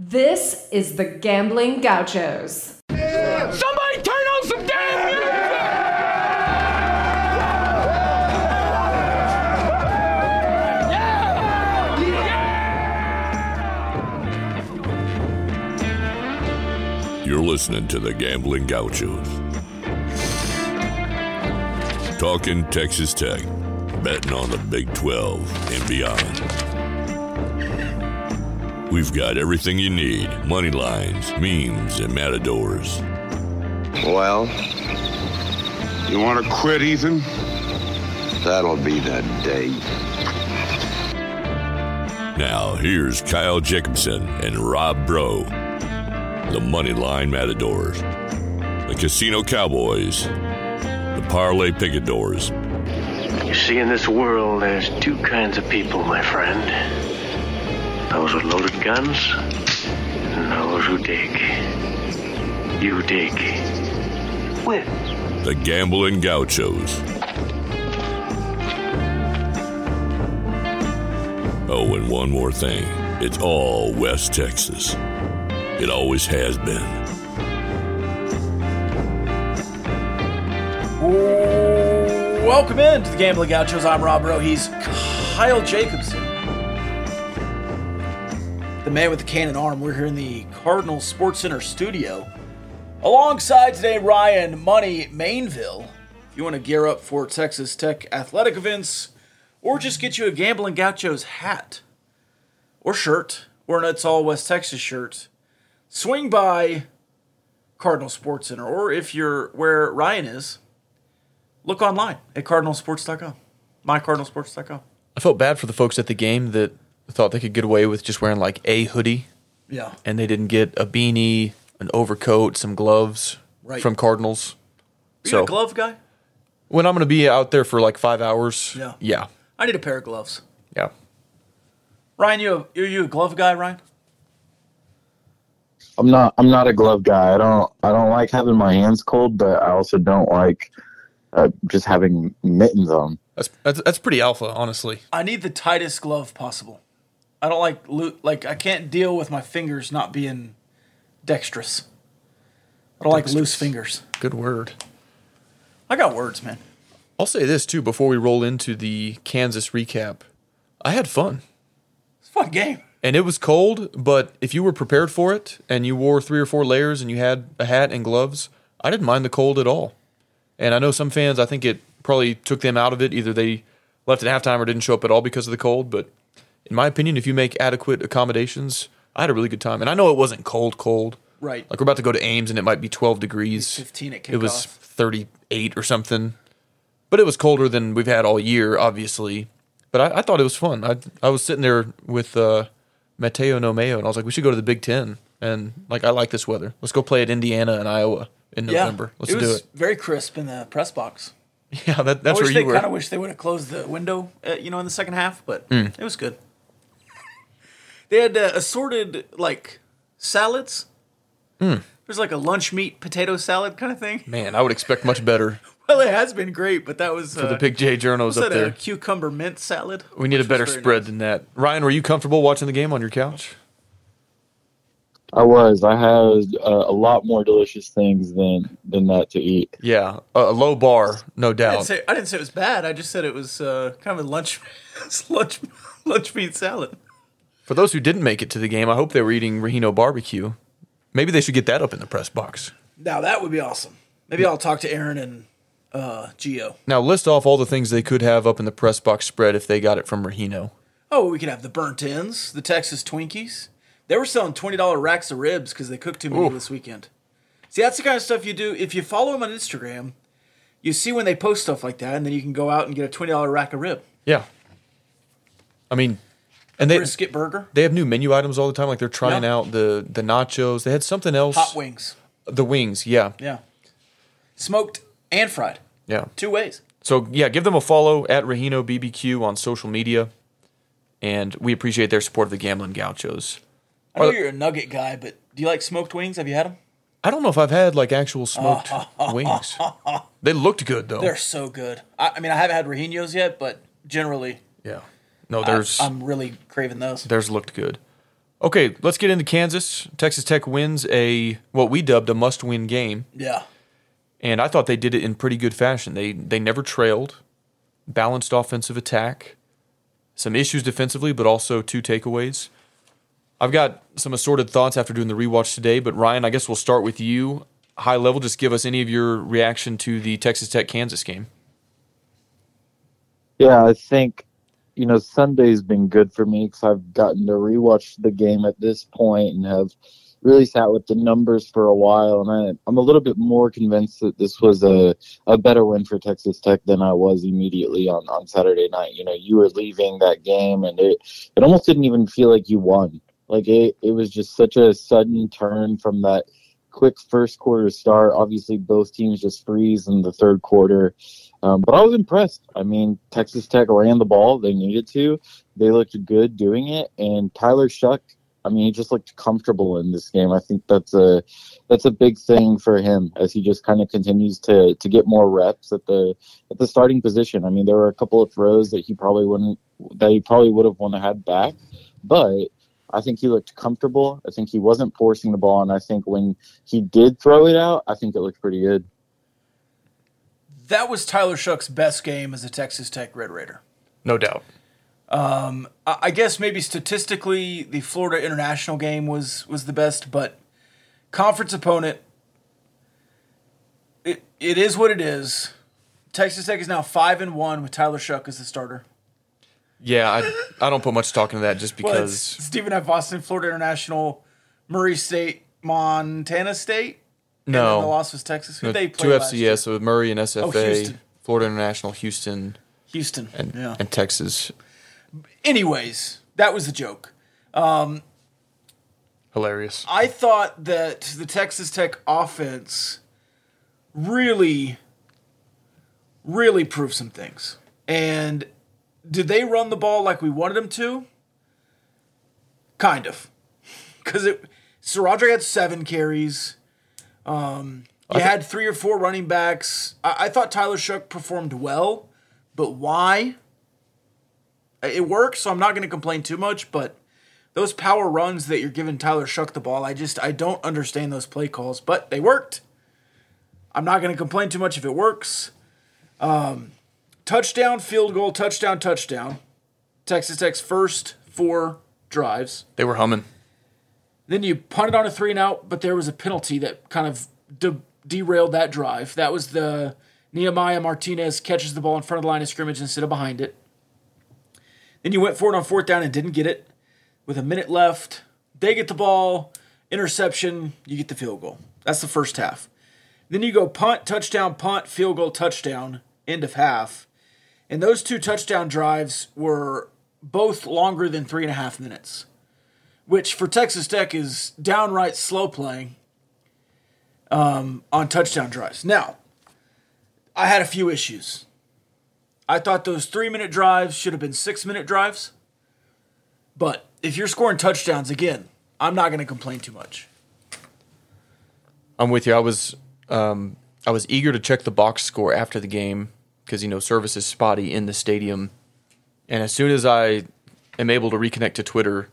This is the Gambling Gauchos. Somebody turn on some damn music! You're listening to the Gambling Gauchos. Talking Texas Tech, betting on the Big 12 and beyond. We've got everything you need money lines, memes, and matadors. Well, You want to quit, Ethan? that'll be the day. Now, here's Kyle Jacobson and Rob Bro, the Moneyline Matadors, the Casino Cowboys, the Parlay Picadors, You see, in this world, there's two kinds of people, my friend. Those with loaded guns, and those who dig. You dig. Win. the Gambling Gauchos. Oh, and one more thing. It's all West Texas. It always has been. Welcome in to the Gambling Gauchos. I'm Rob Rowe. He's Kyle Jacobson. The man with the cannon arm. We're here in the Cardinal Sports Center studio. Alongside today, Ryan Money Mainville. If you want to gear up for Texas Tech athletic events, or just get you a Gambling Gauchos hat, or shirt, or an It's All West Texas shirt, swing by Cardinal Sports Center. Or if you're where Ryan is, look online at cardinalsports.com. MyCardinalsports.com. I felt bad for the folks at the game that thought they could get away with just wearing like a hoodie Yeah. and they didn't get a beanie, an overcoat, some gloves Right. from Cardinals. Are you So a glove guy? when I'm going to be out there for like five hours, Yeah. yeah, I need a pair of gloves. yeah. Ryan, you a, are you a glove guy, Ryan? I'm not I'm not a glove guy. I don't I don't like having my hands cold, but I also don't like uh, just having mittens on. That's, that's that's pretty alpha, honestly. I need the tightest glove possible. I don't like loo- like I can't deal with my fingers not being dexterous. I don't like loose fingers. Good word. I got words, man. I'll say this too before we roll into the Kansas recap. I had fun. It's a fun game. And it was cold, but if you were prepared for it and you wore three or four layers and you had a hat and gloves, I didn't mind the cold at all. And I know some fans, I think it probably took them out of it. Either they left at halftime or didn't show up at all because of the cold. But in my opinion, if you make adequate accommodations, I had a really good time. And I know it wasn't cold, cold. Right. Like we're about to go to Ames and it might be 12 degrees. 15 at It was kickoff. 38 or something. But it was colder than we've had all year, obviously. But I, I thought it was fun. I I was sitting there with uh, Mateo Nomeo, and I was like, we should go to the Big Ten. And like, I like this weather. Let's go play at Indiana and Iowa in November. Let's it do was it. very crisp in the press box. Yeah, that, that's I wish where they you were. kind of wish they would have closed the window, uh, you know, in the second half, but Hmm. it was good. They had uh, assorted like salads. Hmm. There's like a lunch meat potato salad kind of thing. Man, I would expect much better Well, it has been great, but that was for uh, the Big J journos was up that a there. cucumber mint salad. We need a better spread nice. than that. Ryan, were you comfortable watching the game on your couch? I was. I had uh, a lot more delicious things than than that to eat. Yeah, a, a low bar, no I didn't, doubt. say, I didn't say it was bad. I just said it was uh, kind of a lunch, lunch, lunch meat salad. For those who didn't make it to the game, I hope they were eating Rehino barbecue. Maybe they should get that up in the press box. Now that would be awesome. Maybe I'll talk to Aaron and uh, Gio. Now list off all the things they could have up in the press box spread if they got it from Rahino. Oh, we could have the burnt ends, the Texas Twinkies. They were selling twenty dollar racks of ribs because they cooked too many Ooh. this weekend. See, that's the kind of stuff you do if you follow them on Instagram. You see when they post stuff like that, and then you can go out and get a twenty dollar rack of rib, Yeah. I mean, and they brisket burger, they have new menu items all the time. Like they're trying Yeah. out the the nachos. They had something else. hot wings. The wings, yeah, Yeah, smoked and fried, yeah. two ways. So yeah, give them a follow at Rahino BBQ on social media, and we appreciate their support of the Gambling Gauchos. I know you're a nugget guy, but do you like smoked wings? Have you had them? I don't know if I've had like actual smoked wings. They looked good though. They're so good. I, I mean, I haven't had Reginos yet, but generally, yeah. No, there's I'm really craving those. theirs looked good. Okay, let's get into Kansas. Texas Tech wins a what we dubbed a must-win game, Yeah. and I thought they did it in pretty good fashion. They they never trailed, balanced offensive attack, some issues defensively, but also two takeaways. I've got some assorted thoughts after doing the rewatch today, but Ryan, I guess we'll start with you. High level, just give us any of your reaction to the Texas Tech Kansas game. Yeah, I think you know Sunday's been good for me because I've gotten to rewatch the game at this point and have really sat with the numbers for a while, and I, I'm a little bit more convinced that this was a a better win for Texas Tech than I was immediately on on Saturday night. You know, you were leaving that game, and it it almost didn't even feel like you won. Like it, it was just such a sudden turn from that quick first quarter start. Obviously, both teams just freeze in the third quarter. Um, but I was impressed. I mean, Texas Tech ran the ball; they needed to. They looked good doing it, and Tyler Shough. I mean, he just looked comfortable in this game. I think that's a that's a big thing for him as he just kind of continues to to get more reps at the at the starting position. I mean, there were a couple of throws that he probably wouldn't that he probably would have wanted to have back, but I think he looked comfortable. I think he wasn't forcing the ball, and I think when he did throw it out, I think it looked pretty good. That was Tyler Shough's best game as a Texas Tech Red Raider. No doubt. Um, I I guess maybe statistically, the Florida International game was was the best, but conference opponent. It it is what it is. Texas Tech is now five and one with Tyler Shough as the starter. Yeah, I, I don't put much stock into that just Well, because Stephen F. Austin, Florida International, Murray State, Montana State. And then the no, loss was Texas. Who no they two play last year? FCS, so Murray and SFA, oh, Houston. Florida International, Houston, Houston. and yeah. and Texas. Anyways, that was the joke. Um, Hilarious. I thought that the Texas Tech offense really, really proved some things. And did they run the ball like we wanted them to? Kind of. Because it, Saraja had seven carries. Um, you had three or four running backs. I, I thought Tyler Shough performed well, but why? It works, so I'm not going to complain too much, but those power runs that you're giving Tyler Shough the ball, I just I don't understand those play calls, but they worked. I'm not going to complain too much if it works. Um, touchdown, field goal, touchdown, touchdown. Texas Tech's first four drives. They were humming. Then you punted on a three and out, but there was a penalty that kind of de- derailed that drive. That was the Nehemiah Martinez catches the ball in front of the line of scrimmage instead of behind it. Then you went for it on fourth down and didn't get it. With a minute left, they get the ball, interception, you get the field goal. That's the first half. Then you go punt, touchdown, punt, field goal, touchdown, end of half. And those two touchdown drives were both longer than three and a half minutes, which for Texas Tech is downright slow playing um, on touchdown drives. Now, I had a few issues. I thought those three minute drives should have been six minute drives. But if you're scoring touchdowns, again, I'm not going to complain too much. I'm with you. I was um, I was eager to check the box score after the game because you know service is spotty in the stadium, and as soon as I am able to reconnect to Twitter,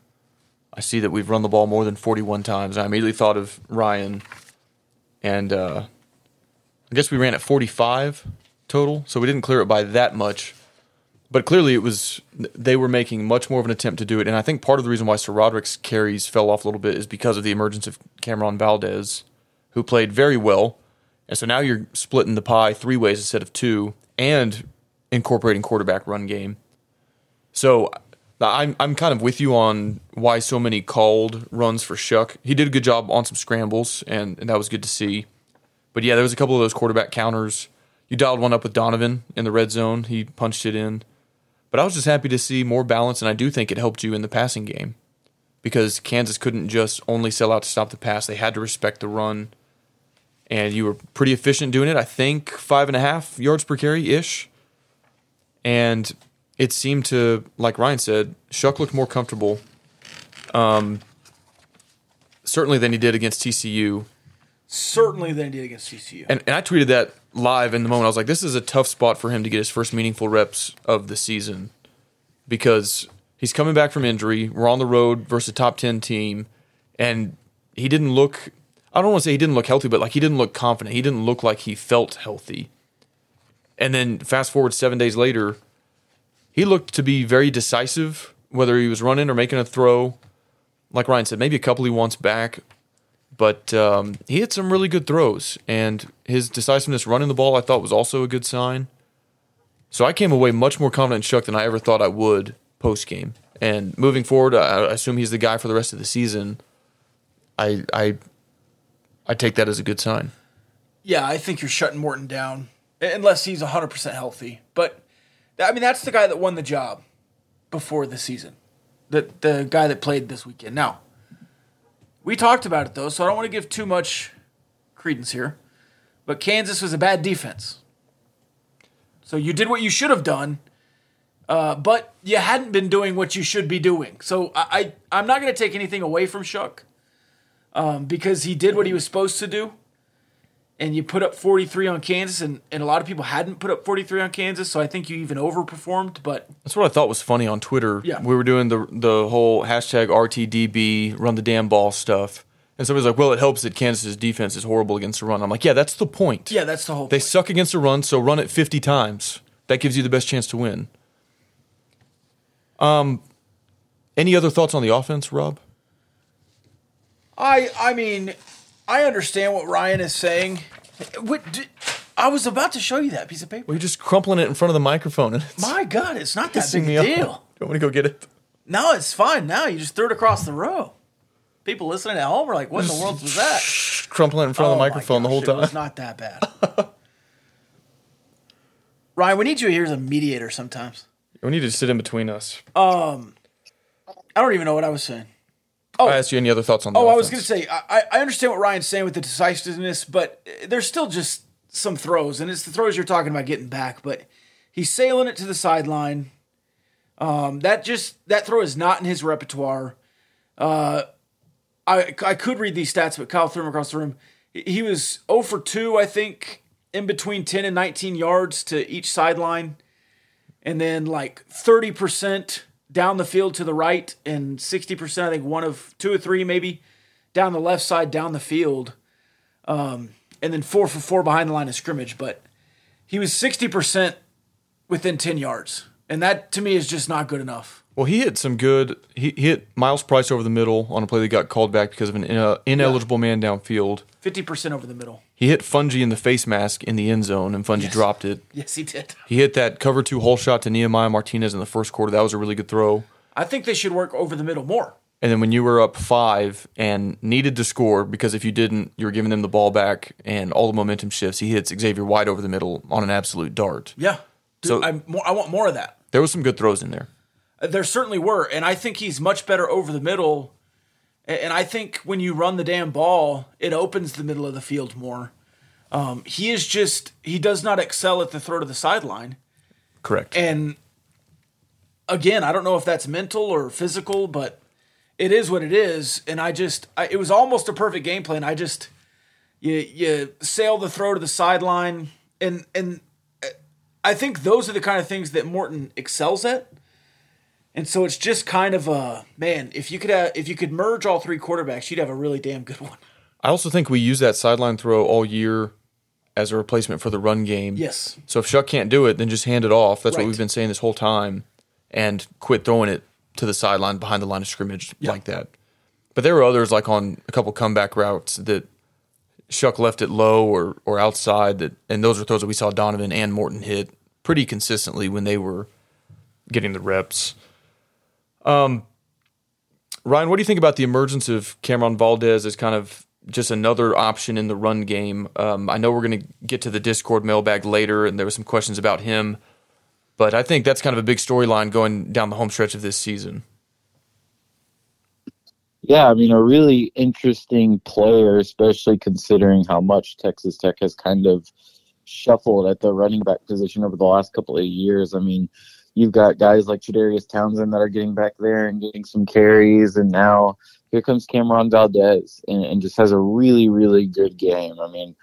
I see that we've run the ball more than 41 times. I immediately thought of Ryan, and uh, I guess we ran at 45 total, so we didn't clear it by that much. But clearly, it was they were making much more of an attempt to do it, and I think part of the reason why SaRodorick's carries fell off a little bit is because of the emergence of Cameron Valdez, who played very well, and so now you're splitting the pie three ways instead of two, and incorporating quarterback run game. So I'm I'm kind of with you on why so many called runs for Shough. He did a good job on some scrambles, and, and that was good to see. But yeah, there was a couple of those quarterback counters. You dialed one up with Donovan in the red zone. He punched it in. But I was just happy to see more balance, and I do think it helped you in the passing game because Kansas couldn't just only sell out to stop the pass. They had to respect the run, and you were pretty efficient doing it. I think five and a half yards per carry ish. And it seemed to, like Ryan said, Shough looked more comfortable, um, certainly than he did against TCU. Certainly than he did against TCU. And, and I tweeted that live in the moment. I was like, this is a tough spot for him to get his first meaningful reps of the season because He's coming back from injury. We're on the road versus a top 10 team. And he didn't look, I don't want to say he didn't look healthy, but like he didn't look confident. He didn't look like he felt healthy. And then fast forward seven days later, he looked to be very decisive, whether he was running or making a throw. Like Ryan said, maybe a couple he wants back, but um, he had some really good throws. And his decisiveness running the ball, I thought, was also a good sign. So I came away much more confident in Shough than I ever thought I would post game. And moving forward, I, I assume he's the guy for the rest of the season. I I I take that as a good sign. Yeah, I think you're shutting Morton down unless he's 100% healthy. But I mean, that's the guy that won the job before the season. The the guy that played this weekend. Now, we talked about it though, so I don't want to give too much credence here. But Kansas was a bad defense. So you did what you should have done, uh, but you hadn't been doing what you should be doing. So I, I am not going to take anything away from Shough um, because he did what he was supposed to do. And you put up 43 on Kansas, and, and a lot of people hadn't put up 43 on Kansas, so I think you even overperformed. But that's what I thought was funny on Twitter. Yeah. we were doing the the whole hashtag RTDB run the damn ball stuff, and somebody's like, "Well, it helps that Kansas's defense is horrible against the run." I'm like, "Yeah, that's the point. yeah, that's the whole. They point. suck against the run, so run it 50 times. That gives you the best chance to win." Um, any other thoughts on the offense, Rob? I I mean, I understand what Ryan is saying. What did, I was about to show you that piece of paper. Well, you're just crumpling it in front of the microphone, and it's My God, it's not that pissing big me a off. deal. Do you want me to go get it? No, it's fine now. You just threw it across the row. People listening at home are like, "What in the world was that?" Crumpling it in front of Oh the my microphone the whole time. It's not that bad. Ryan, we need you here as a mediator sometimes. We need to sit in between us. Um, I don't even know what I was saying. Oh. I asked you any other thoughts on the Oh, I was going to say, I, I understand what Ryan's saying with the decisiveness, but there's still just some throws, and it's the throws you're talking about getting back. But he's sailing it to the sideline. Um, that just that throw is not in his repertoire. Uh, I I could read these stats, but Kyle threw him across the room. He- He was 0 for 2, I think, in between 10 and 19 yards to each sideline, and then like 30% down the field to the right, and 60%, I think, one of two or three maybe down the left side, down the field, um, and then four for four behind the line of scrimmage. But he was 60% within 10 yards, and that to me is just not good enough. Well, he hit some good. He, he hit Myles Price over the middle on a play that got called back because of an uh, ineligible man downfield. 50% over the middle. He hit Fouonji in the face mask in the end zone, and Fouonji dropped it. Yes, he did. He hit that cover two hole shot to Nehemiah Martinez in the first quarter. That was a really good throw. I think they should work over the middle more. And then when you were up five and needed to score, because if you didn't, you were giving them the ball back and all the momentum shifts, he hits Xavier White over the middle on an absolute dart. Yeah. Dude, So- I, more, I want more of that. There was some good throws in there. There certainly were, and I think he's much better over the middle. And I think when you run the damn ball, it opens the middle of the field more. Um, he is just he does not excel at the throw to the sideline. Correct. And again, I don't know if that's mental or physical, but it is what it is. And I just I, it was almost a perfect game plan. I just you you sail the throw to the sideline, and and uh, I think those are the kind of things that Morton excels at. And so it's just kind of a man. If you could have, if you could merge all three quarterbacks, you'd have a really damn good one. I also think we use that sideline throw all year as a replacement for the run game. Yes. So if Shough can't do it, then just hand it off. That's Right. what we've been saying this whole time, and quit throwing it to the sideline behind the line of scrimmage like that. But there were others like on a couple comeback routes that Shough left it low or or outside that, and those are throws that we saw Donovan and Morton hit pretty consistently when they were getting the reps. Um, Ryan, what do you think about the emergence of Cameron Valdez as kind of just another option in the run game? Um, I know we're going to get to the Discord mailbag later, and there were some questions about him, but I think that's kind of a big storyline going down the home stretch of this season. Yeah, I mean, a really interesting player, especially considering how much Texas Tech has kind of shuffled at the running back position over the last couple of years. I mean, you've got guys like Jadarius Townsend that are getting back there and getting some carries, and now here comes Cameron Valdez and, and just has a really, really good game. I mean,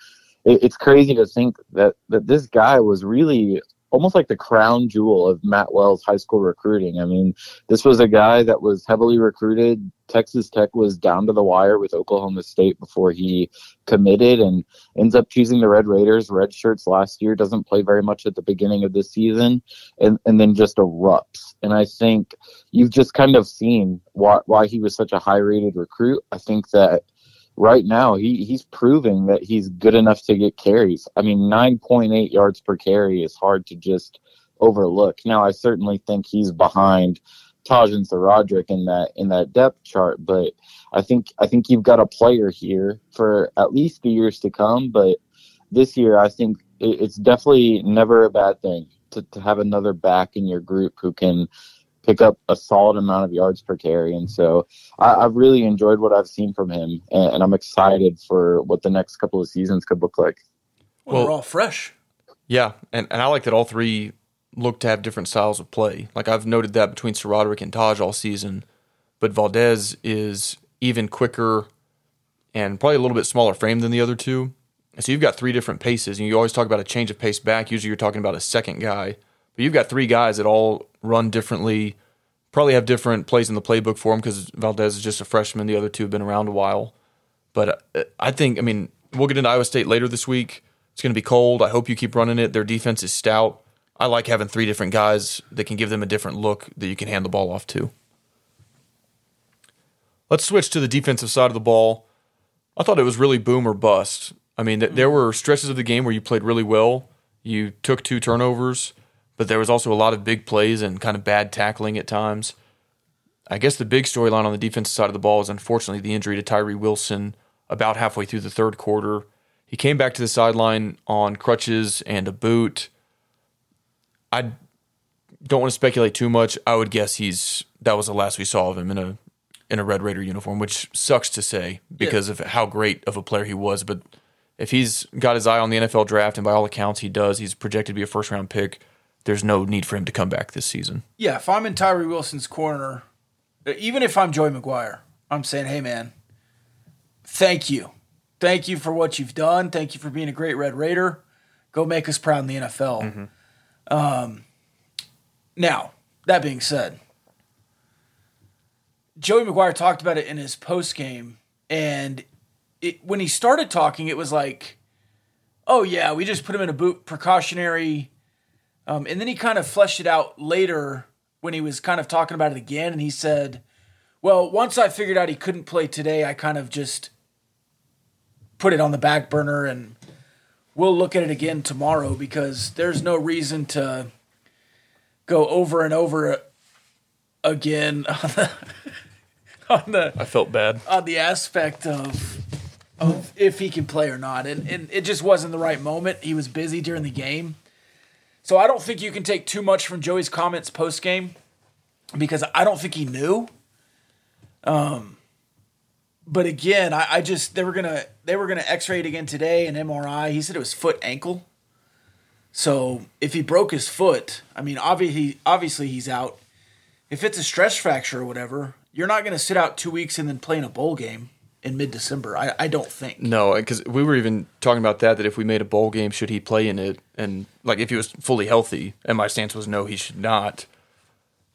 it, it's crazy to think that that this guy was really almost like the crown jewel of Matt Wells high school recruiting. I mean, this was a guy that was heavily recruited. Texas Tech was down to the wire with Oklahoma State before he committed and ends up choosing the Red Raiders. Red shirts last year doesn't play very much at the beginning of the season and, and then just erupts. And I think you've just kind of seen why, why he was such a high rated recruit. I think that right now he, he's proving that he's good enough to get carries. I mean, 9.8 yards per carry is hard to just overlook. Now, I certainly think he's behind Tahj and SaRodorick in that in that depth chart, but I think I think you've got a player here for at least the years to come. But this year, I think it's definitely never a bad thing to, to have another back in your group who can pick up a solid amount of yards per carry. And so I, have really enjoyed what I've seen from him, and, and, I'm excited for what the next couple of seasons could look like. Well, well, we're all fresh. Yeah, and, and I like that all three look to have different styles of play. Like I've noted that between SaRodorick and Tahj all season, but Valdez is even quicker and probably a little bit smaller frame than the other two. So you've got three different paces, and you always talk about a change of pace back. Usually you're talking about a second guy, but you've got three guys that all run differently, probably have different plays in the playbook for them because Valdez is just a freshman. The other two have been around a while. But uh, I think, I mean, we'll get into Iowa State later this week. It's going to be cold. I hope you keep running it. Their defense is stout. I like having three different guys that can give them a different look that you can hand the ball off to. Let's switch to the defensive side of the ball. I thought it was really boom or bust. I mean, there were stretches of the game where you played really well. You took two turnovers but there was also a lot of big plays and kind of bad tackling at times. I guess the big storyline on the defensive side of the ball is unfortunately the injury to Tyree Wilson about halfway through the third quarter. He came back to the sideline on crutches and a boot. I don't want to speculate too much. I would guess he's that was the last we saw of him in a in a Red Raider uniform, which sucks to say because yeah. of how great of a player he was. But if he's got his eye on the NFL draft, and by all accounts he does, he's projected to be a first round pick there's no need for him to come back this season. Yeah, if I'm in Tyree Wilson's corner, even if I'm Joey McGuire, I'm saying, hey, man, thank you. Thank you for what you've done. Thank you for being a great Red Raider. Go make us proud in the NFL. Mm-hmm. Um, now, that being said, Joey McGuire talked about it in his post game, and it, when he started talking, it was like, "Oh yeah, we just put him in a boot precautionary um, and then he kind of fleshed it out later when he was kind of talking about it again. And he said, Well, once I figured out he couldn't play today, I kind of just put it on the back burner and we'll look at it again tomorrow because there's no reason to go over and over again on the, on the I felt bad. on the aspect of of if he can play or not. And and it just wasn't the right moment. He was busy during the game so I don't think you can take too much from Joey's comments post game because I don't think he knew. Um, but again, I, I, just they were gonna they were gonna X-ray it again today and MRI. He said it was foot ankle. So if he broke his foot, I mean, obviously obviously he's out. If it's a stress fracture or whatever, you're not gonna sit out two weeks and then play in a bowl game in mid December. I, I don't think. No, because we were even talking about that. That if we made a bowl game, should he play in it? And like if he was fully healthy, and my stance was no, he should not.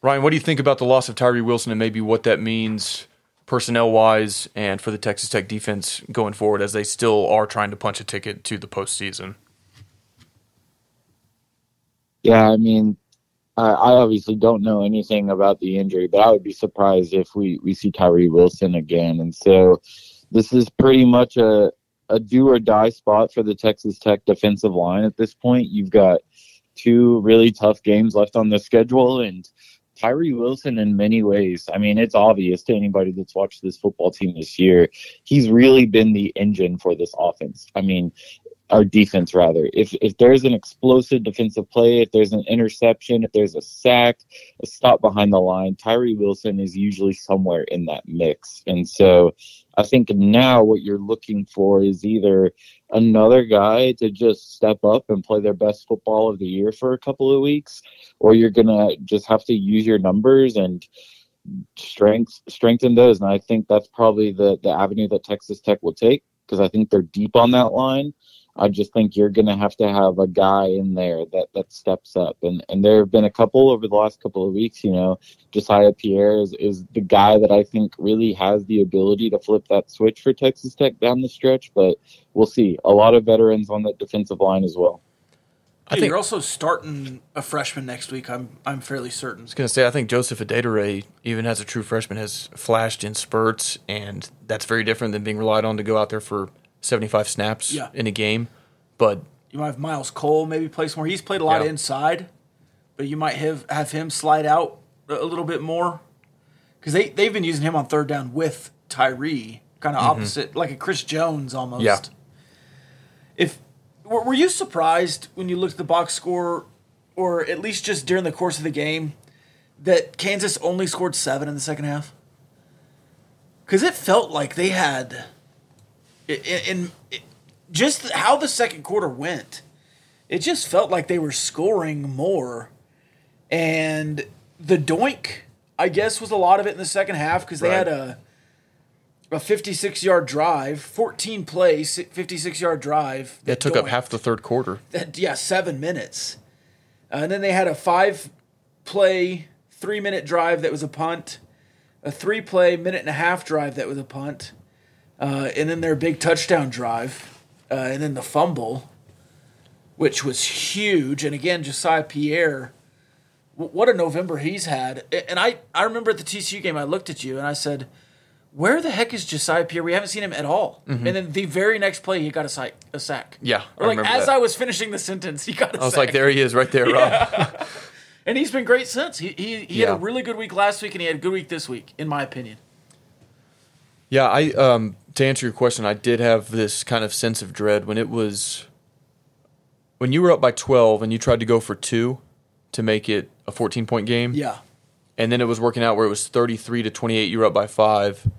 Ryan, what do you think about the loss of Tyree Wilson and maybe what that means personnel wise and for the Texas Tech defense going forward as they still are trying to punch a ticket to the postseason? Yeah, I mean, I obviously don't know anything about the injury, but I would be surprised if we, we see Tyree Wilson again. And so this is pretty much a, a do or die spot for the Texas Tech defensive line at this point. You've got two really tough games left on the schedule, and Tyree Wilson, in many ways, I mean, it's obvious to anybody that's watched this football team this year, he's really been the engine for this offense. I mean, our defense rather. If if there's an explosive defensive play, if there's an interception, if there's a sack, a stop behind the line, Tyree Wilson is usually somewhere in that mix. And so I think now what you're looking for is either another guy to just step up and play their best football of the year for a couple of weeks, or you're gonna just have to use your numbers and strength strengthen those. And I think that's probably the the avenue that Texas Tech will take because I think they're deep on that line. I just think you're going to have to have a guy in there that, that steps up. And, and there have been a couple over the last couple of weeks, you know, Josiah Pierre is, is the guy that I think really has the ability to flip that switch for Texas Tech down the stretch, but we'll see. A lot of veterans on that defensive line as well. I think you're also starting a freshman next week. I'm I'm fairly certain. I was gonna say I think Joseph Adedire, even as a true freshman, has flashed in spurts, and that's very different than being relied on to go out there for 75 snaps Yeah. in a game. But You might have Myles Cole maybe play some more. He's played a lot Yeah. inside, but you might have have him slide out a little bit more because they they've been using him on third down with Tyree, kind of mm-hmm. opposite, like a Chris Jones almost. Yeah. If were, were you surprised when you looked at the box score, or at least just during the course of the game, that Kansas only scored seven in the second half? Because it felt like they had, in just how the second quarter went, it just felt like they were scoring more, and the doink, I guess, was a lot of it in the second half because they had a a 56 yard drive, 14 plays, 56 yard drive. that took up half the third quarter. That, yeah, seven minutes. Uh, and then they had a five play, three minute drive that was a punt, a three play, minute and a half drive that was a punt, uh, and then their big touchdown drive, uh, and then the fumble, which was huge. And again, Josiah Pierre, wh- what a November he's had. And I, I remember at the TCU game, I looked at you and I said, where the heck is Josiah Pierre? We haven't seen him at all. And then the very next play, he got a, sack. a sack. Mm-hmm. Yeah, I Or like remember as that. I was finishing the sentence, he got a I was sack. like, there he is, right there, Rob. And he's been great since. He he, he had a really good week last week, and he had a good week this week, in my opinion. Yeah, I um to answer your question, I did have this kind of sense of dread when it was when you were up by 12 and you tried to go for 2 to make it a 14 point game. Yeah. And then it was working out where it was 33 to 28, you were up by 5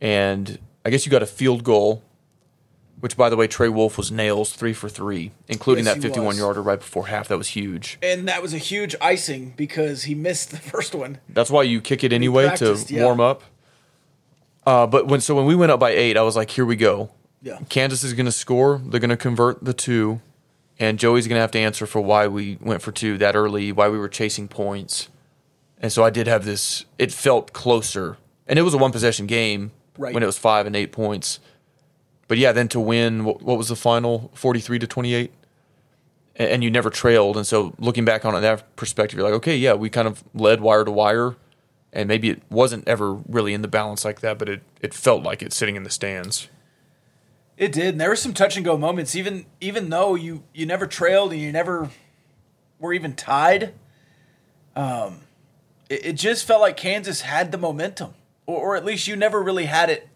and I guess you got a field goal which by the way Trey Wolff was nails 3 for 3, including Yes, that 51 was. yarder right before half. That was huge. And that was a huge icing because he missed the first one. That's why you kick it anyway to yeah. warm up. Uh, but when so when we went up by eight, I was like, "Here we go. Yeah. Kansas is going to score. They're going to convert the two, and Joey's going to have to answer for why we went for two that early, why we were chasing points." And so I did have this. It felt closer, and it was a one possession game Right. when it was five and eight points. But yeah, then to win, what, what was the final? Forty three to twenty eight. And, you never trailed, and so looking back on it that perspective, you're like, okay, yeah, we kind of led wire to wire, and maybe it wasn't ever really in the balance like that, but it it felt like it sitting in the stands. It did, and there were some touch and go moments. Even even though you you never trailed and you never were even tied, um, it, it just felt like Kansas had the momentum, or, or at least you never really had it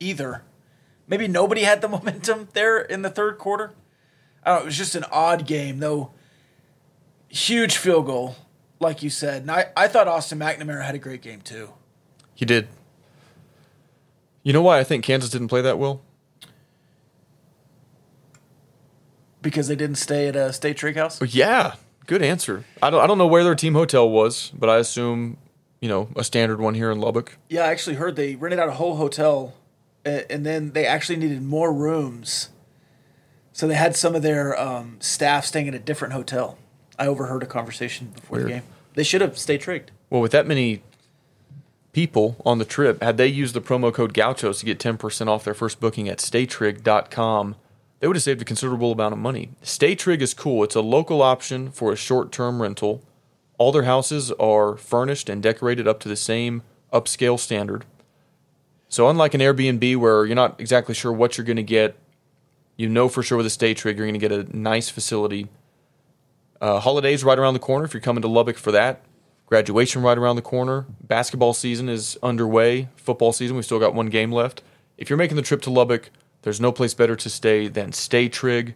either. Maybe nobody had the momentum there in the third quarter. I don't know, it was just an odd game, though. Huge field goal, like you said, and I, I thought Austin McNamara had a great game too. He did. You know why I think Kansas didn't play that well? Because they didn't stay at a state trick house. Yeah, good answer. I don't I don't know where their team hotel was, but I assume you know a standard one here in Lubbock. Yeah, I actually heard they rented out a whole hotel, and then they actually needed more rooms. So they had some of their um, staff staying at a different hotel. I overheard a conversation before the game. They should have stayed tricked. Well, with that many people on the trip, had they used the promo code Gauchos to get 10% off their first booking at staytrig.com, they would have saved a considerable amount of money. Staytrig is cool. It's a local option for a short term rental. All their houses are furnished and decorated up to the same upscale standard. So, unlike an Airbnb where you're not exactly sure what you're going to get, you know for sure with a Staytrig you're going to get a nice facility uh, holidays right around the corner if you're coming to Lubbock for that. Graduation right around the corner. Basketball season is underway. Football season, we've still got one game left. If you're making the trip to Lubbock, there's no place better to stay than Stay Trig.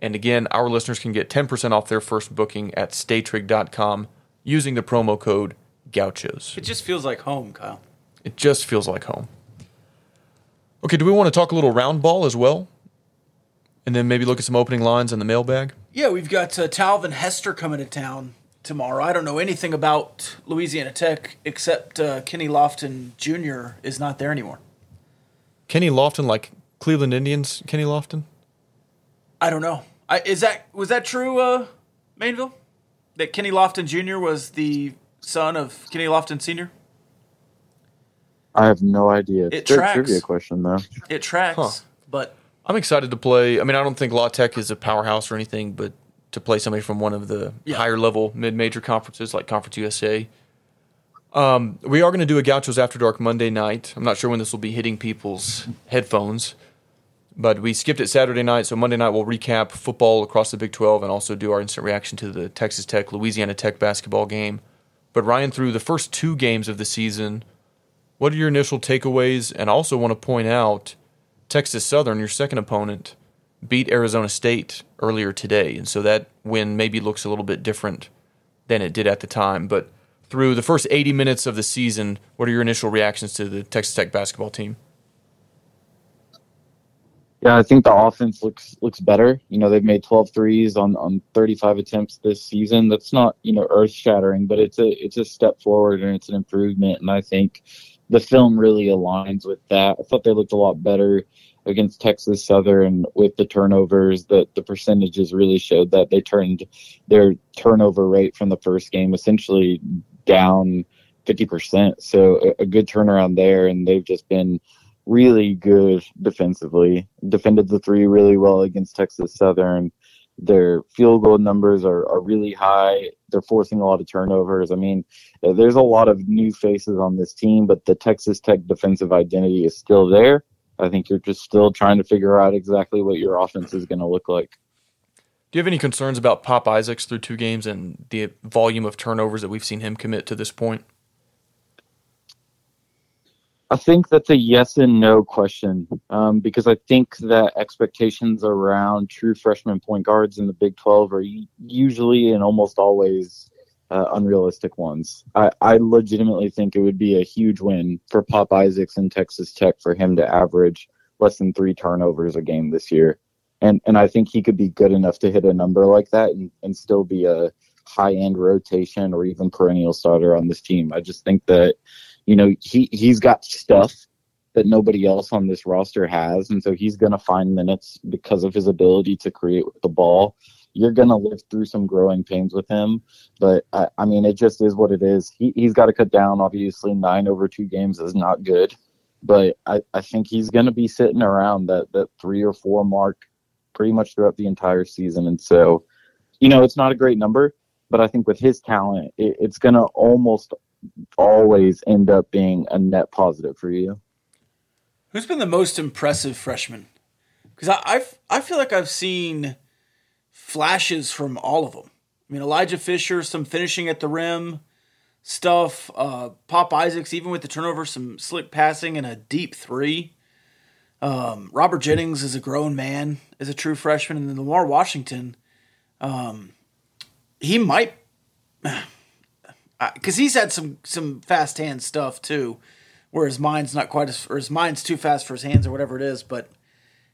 And again, our listeners can get 10% off their first booking at staytrig.com using the promo code Gauchos. It just feels like home, Kyle. It just feels like home. Okay, do we want to talk a little round ball as well? And then maybe look at some opening lines in the mailbag? Yeah, we've got uh, Talvin Hester coming to town tomorrow. I don't know anything about Louisiana Tech except uh, Kenny Lofton Jr. is not there anymore. Kenny Lofton, like Cleveland Indians, Kenny Lofton? I don't know. I, is that was that true, uh, Mainville? That Kenny Lofton Jr. was the son of Kenny Lofton Sr. I have no idea. It's It a good tracks. trivia question though. It tracks, Huh. but I'm excited to play. I mean, I don't think La Tech is a powerhouse or anything, but to play somebody from one of the Yeah. higher level mid major conferences like Conference USA. Um, we are going to do a Gauchos After Dark Monday night. I'm not sure when this will be hitting people's headphones, but we skipped it Saturday night, so Monday night we'll recap football across the Big 12 and also do our instant reaction to the Texas Tech Louisiana Tech basketball game. But Ryan, through the first two games of the season, what are your initial takeaways? And I also want to point out Texas Southern, your second opponent, beat Arizona State earlier today. And so that win maybe looks a little bit different than it did at the time. But through the first 80 minutes of the season, what are your initial reactions to the Texas Tech basketball team? Yeah, I think the offense looks looks better. You know, they've made 12 threes on, on 35 attempts this season. That's not, you know, earth shattering, but it's a it's a step forward and it's an improvement. And I think the film really aligns with that. I thought they looked a lot better against Texas Southern with the turnovers. That the percentages really showed that they turned their turnover rate from the first game essentially down 50%. So a, a good turnaround there, and they've just been really good defensively. Defended the three really well against Texas Southern. Their field goal numbers are, are really high. They're forcing a lot of turnovers. I mean, there's a lot of new faces on this team, but the Texas Tech defensive identity is still there. I think you're just still trying to figure out exactly what your offense is going to look like. Do you have any concerns about Pop Isaacs through two games and the volume of turnovers that we've seen him commit to this point? I think that's a yes and no question um, because I think that expectations around true freshman point guards in the Big 12 are usually and almost always uh, unrealistic ones. I, I legitimately think it would be a huge win for Pop Isaacs and Texas Tech for him to average less than three turnovers a game this year. And, and I think he could be good enough to hit a number like that and, and still be a high end rotation or even perennial starter on this team. I just think that you know he he's got stuff that nobody else on this roster has and so he's going to find minutes because of his ability to create with the ball. You're going to live through some growing pains with him but I, I mean it just is what it is. He, he's got to cut down. Obviously nine over two games is not good but i, I think he's going to be sitting around that that three or four mark pretty much throughout the entire season and so you know it's not a great number but i think with his talent it, it's going to almost always end up being a net positive for you. Who's been the most impressive freshman? Because I I've, I feel like I've seen flashes from all of them. I mean, Elijah Fisher, some finishing at the rim stuff. Uh, Pop Isaacs, even with the turnover, some slick passing and a deep three. Um, Robert Jennings is a grown man, is a true freshman, and then Lamar Washington. Um, he might, because he's had some some fast hand stuff too where his mind's not quite as or his mind's too fast for his hands or whatever it is, but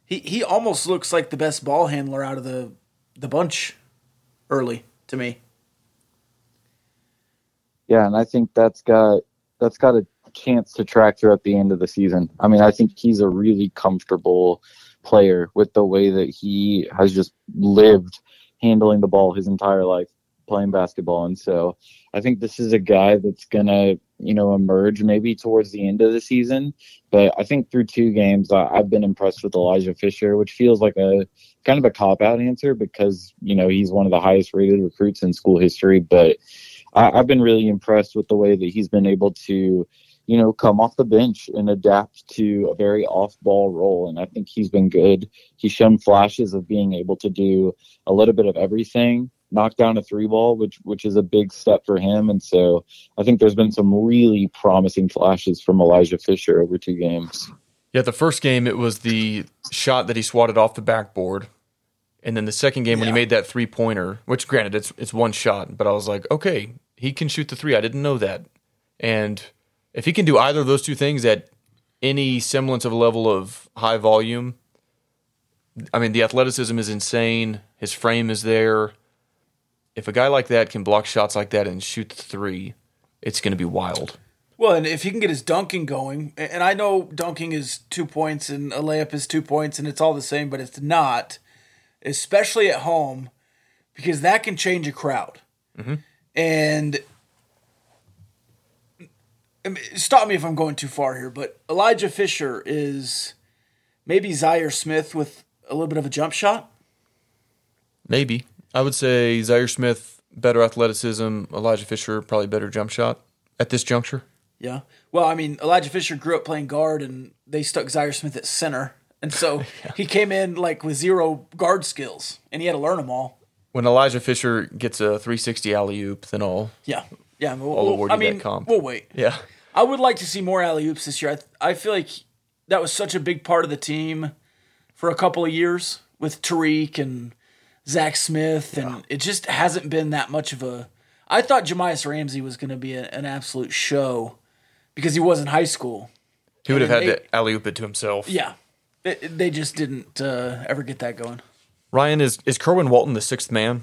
he he almost looks like the best ball handler out of the the bunch early to me. Yeah, and I think that's got that's got a chance to track throughout the end of the season. I mean, I think he's a really comfortable player with the way that he has just lived handling the ball his entire life playing basketball and so I think this is a guy that's going to you know emerge maybe towards the end of the season but I think through two games I, I've been impressed with Elijah Fisher which feels like a kind of a cop out answer because you know he's one of the highest rated recruits in school history but I, I've been really impressed with the way that he's been able to you know, come off the bench and adapt to a very off ball role. And I think he's been good. He's shown flashes of being able to do a little bit of everything, knock down a three ball, which which is a big step for him. And so I think there's been some really promising flashes from Elijah Fisher over two games. Yeah, the first game it was the shot that he swatted off the backboard. And then the second game when he made that three pointer, which granted it's it's one shot, but I was like, okay, he can shoot the three. I didn't know that. And if he can do either of those two things at any semblance of a level of high volume, I mean the athleticism is insane. His frame is there. If a guy like that can block shots like that and shoot the three, it's going to be wild. Well, and if he can get his dunking going, and I know dunking is two points and a layup is two points and it's all the same, but it's not. especially at home, because that can change a crowd. Mm-hmm. And I mean, stop me if I'm going too far here, but Elijah Fisher is maybe Zhaire Smith with a little bit of a jump shot. Maybe. I would say Zhaire Smith, better athleticism. Elijah Fisher, probably better jump shot at this juncture. Yeah. Well, I mean, Elijah Fisher grew up playing guard, and they stuck Zhaire Smith at center, and so he came in like with zero guard skills, and he had to learn them all. When Elijah Fisher gets a 360 alley oop, then I'll. Yeah. Yeah. We'll, I'll we'll- award I you that mean, comp. we'll wait. Yeah. I would like to see more alley oops this year. I, th- I feel like that was such a big part of the team for a couple of years with Tariq and Zach Smith, and it just hasn't been that much of a. I thought Jahmi'us Ramsey was going to be a, an absolute show because he was in high school. He would have had they- to alley oop it to himself. Yeah, they, they just didn't uh, ever get that going. Ryan, is, is Kerwin Walton the sixth man?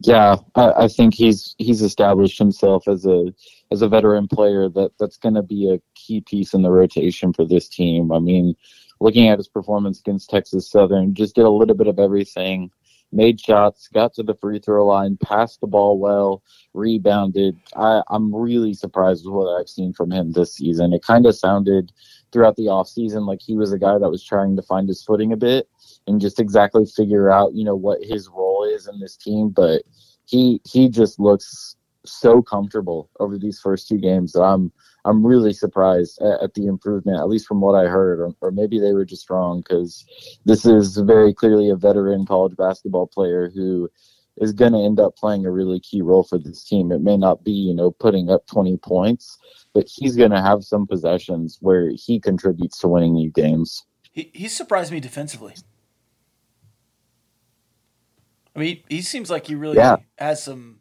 Yeah, I, I think he's he's established himself as a as a veteran player that that's going to be a key piece in the rotation for this team. I mean, looking at his performance against Texas Southern, just did a little bit of everything. Made shots, got to the free throw line, passed the ball well, rebounded. I, I'm really surprised with what I've seen from him this season. It kind of sounded throughout the offseason like he was a guy that was trying to find his footing a bit and just exactly figure out, you know, what his role is in this team. But he he just looks so comfortable over these first two games that I'm I'm really surprised at, at the improvement, at least from what I heard, or, or maybe they were just wrong because this is very clearly a veteran college basketball player who is going to end up playing a really key role for this team. It may not be, you know, putting up 20 points, but he's going to have some possessions where he contributes to winning these games. He he surprised me defensively. I mean, he, seems like he really Yeah. has some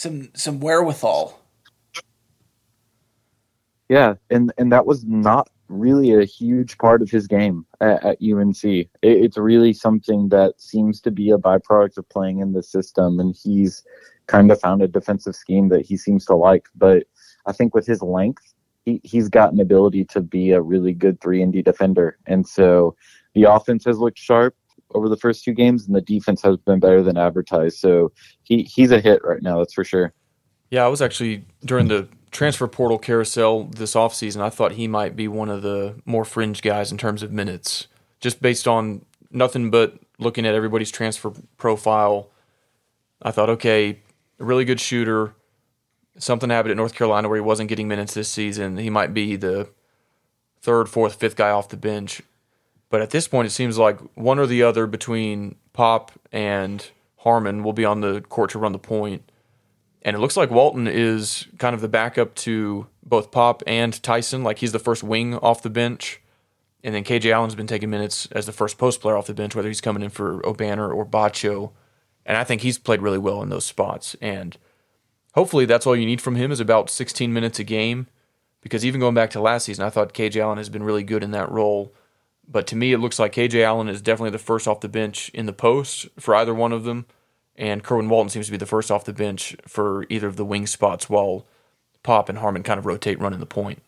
some some wherewithal. Yeah, and and that was not really a huge part of his game at, at UNC. It, it's really something that seems to be a byproduct of playing in the system, and he's kind of found a defensive scheme that he seems to like. But I think with his length, he, he's got an ability to be a really good three and D defender, and so the offense has looked sharp over the first two games, and the defense has been better than advertised. So he he's a hit right now, that's for sure. Yeah, I was actually during the transfer portal carousel this offseason, I thought he might be one of the more fringe guys in terms of minutes, just based on nothing but looking at everybody's transfer profile. I thought, okay, a really good shooter. Something happened at North Carolina where he wasn't getting minutes this season. He might be the third, fourth, fifth guy off the bench. But at this point, it seems like one or the other between Pop and Harmon will be on the court to run the point. And it looks like Walton is kind of the backup to both Pop and Tyson. Like he's the first wing off the bench. And then KJ Allen's been taking minutes as the first post player off the bench, whether he's coming in for Obanor or Batcho. And I think he's played really well in those spots. And hopefully that's all you need from him is about 16 minutes a game. Because even going back to last season, I thought KJ Allen has been really good in that role. But to me, it looks like KJ Allen is definitely the first off the bench in the post for either one of them and Kerwin Walton seems to be the first off the bench for either of the wing spots, while Pop and Harmon kind of rotate running the point.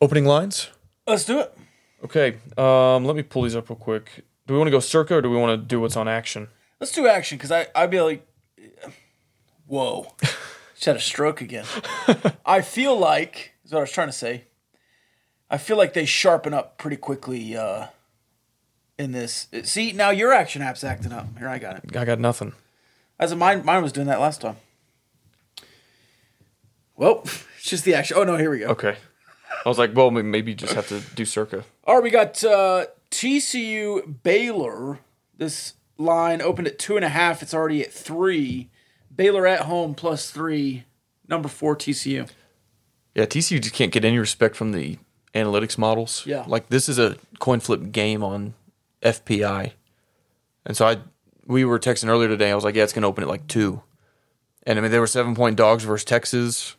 Opening lines. Let's do it. Okay, um, let me pull these up real quick. Do we want to go circa or do we want to do what's on action? Let's do action because I I'd be like, whoa, just had a stroke again. I feel like is what I was trying to say. I feel like they sharpen up pretty quickly uh, in this. See now your action app's acting up. Here I got it. I got nothing. As a mine, mine was doing that last time. Well, it's just the action. Oh no, here we go. Okay. I was like, well, maybe you just have to do circa. All right, we got uh, TCU Baylor. This line opened at two and a half. It's already at three. Baylor at home plus three. Number four TCU. Yeah, TCU just can't get any respect from the analytics models. Yeah. Like this is a coin flip game on FPI. And so I we were texting earlier today, I was like, Yeah, it's gonna open at like two. And I mean they were seven point dogs versus Texas.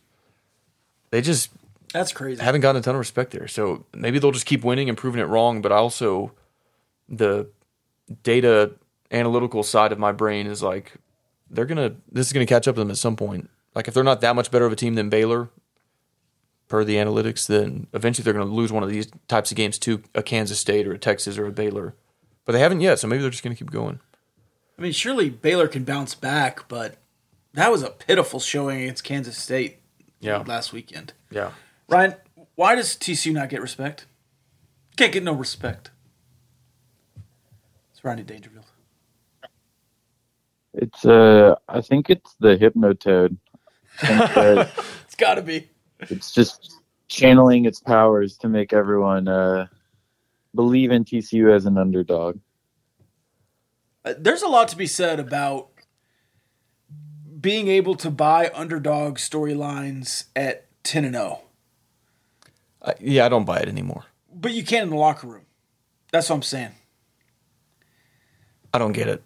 They just That's crazy. haven't gotten a ton of respect there. So maybe they'll just keep winning and proving it wrong, but also the data analytical side of my brain is like they're gonna this is gonna catch up to them at some point. Like if they're not that much better of a team than Baylor, per the analytics, then eventually they're going to lose one of these types of games to a Kansas State or a Texas or a Baylor. But they haven't yet, so maybe they're just going to keep going. I mean, surely Baylor can bounce back, but that was a pitiful showing against Kansas State Yeah. last weekend. Yeah. Ryan, why does TCU not get respect? Can't get no respect. It's Ronnie Dangerfield. It's uh, I think it's the Hypnotoad. I think that It's got to be. it's just channeling its powers to make everyone uh, believe in TCU as an underdog. Uh, There's a lot to be said about being able to buy underdog storylines at 10 and oh. 0. I, yeah, I don't buy it anymore. But you can in the locker room. That's what I'm saying. I don't get it.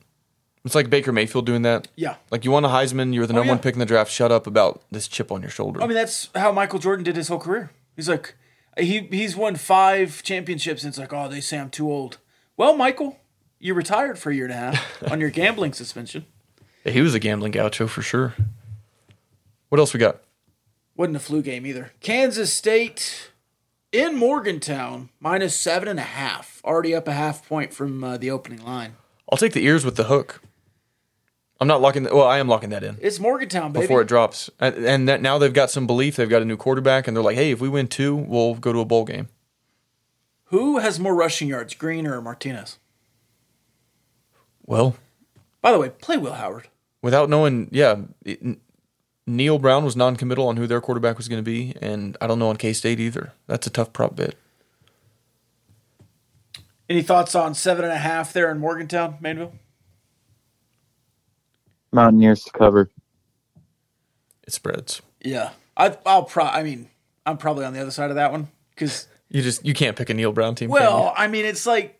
It's like Baker Mayfield doing that. Yeah. Like you won a Heisman, you're the Oh, number one yeah. pick in the draft. Shut up about this chip on your shoulder. I mean, that's how Michael Jordan did his whole career. He's like, he he's won five championships, and it's like, oh, they say I'm too old. Well, Michael, you retired for a year and a half on your gambling suspension. Yeah, he was a gambling gaucho for sure. What else we got? Wasn't a flu game either. Kansas State in Morgantown minus seven and a half, already up a half point from uh, the opening line. I'll take the ears with the hook. I'm not locking. That well, I am locking that in It's Morgantown, baby. before it drops. And, and that now they've got some belief. They've got a new quarterback, and they're like, "Hey, if we win two, we'll go to a bowl game." Who has more rushing yards, Green or Martinez? Well, By the way, play Will Howard. without knowing, yeah, it, N- Neal Brown was non-committal on who their quarterback was going to be, and I don't know on K State either. That's a tough prop bet. Any thoughts on seven and a half there in Morgantown, Mainville? Mountaineers to cover. It spreads. Yeah, I, I'll pro. I mean, I'm probably on the other side of that one because, You just you can't pick a Neal Brown team. well. I mean, it's like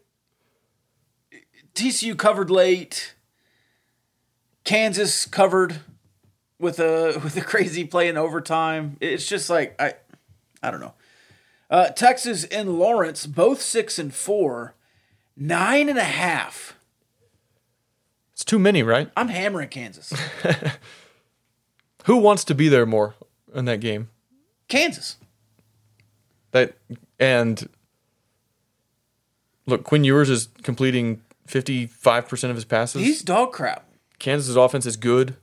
TCU covered late, Kansas covered with a with a crazy play in overtime. It's just like I, I don't know. Uh, Texas and Lawrence both six and four, nine and a half. It's too many, right? I'm hammering Kansas. Who wants to be there more in that game? Kansas. That and look, Quinn Ewers is completing fifty five percent of his passes. He's dog crap. Kansas's offense is good.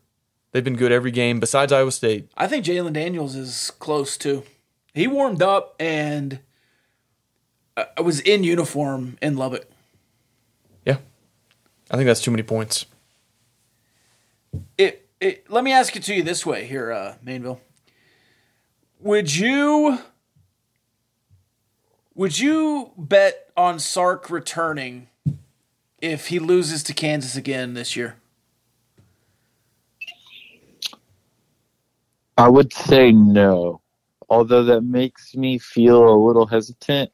They've been good every game besides Iowa State. I think Jalon Daniels is close too. He warmed up and I was in uniform in Lubbock. Yeah, I think that's too many points. It, it. Let me ask it to you this way here, uh, Mainville. Would you would you bet on Sark returning if he loses to Kansas again this year? I would say no, although that makes me feel a little hesitant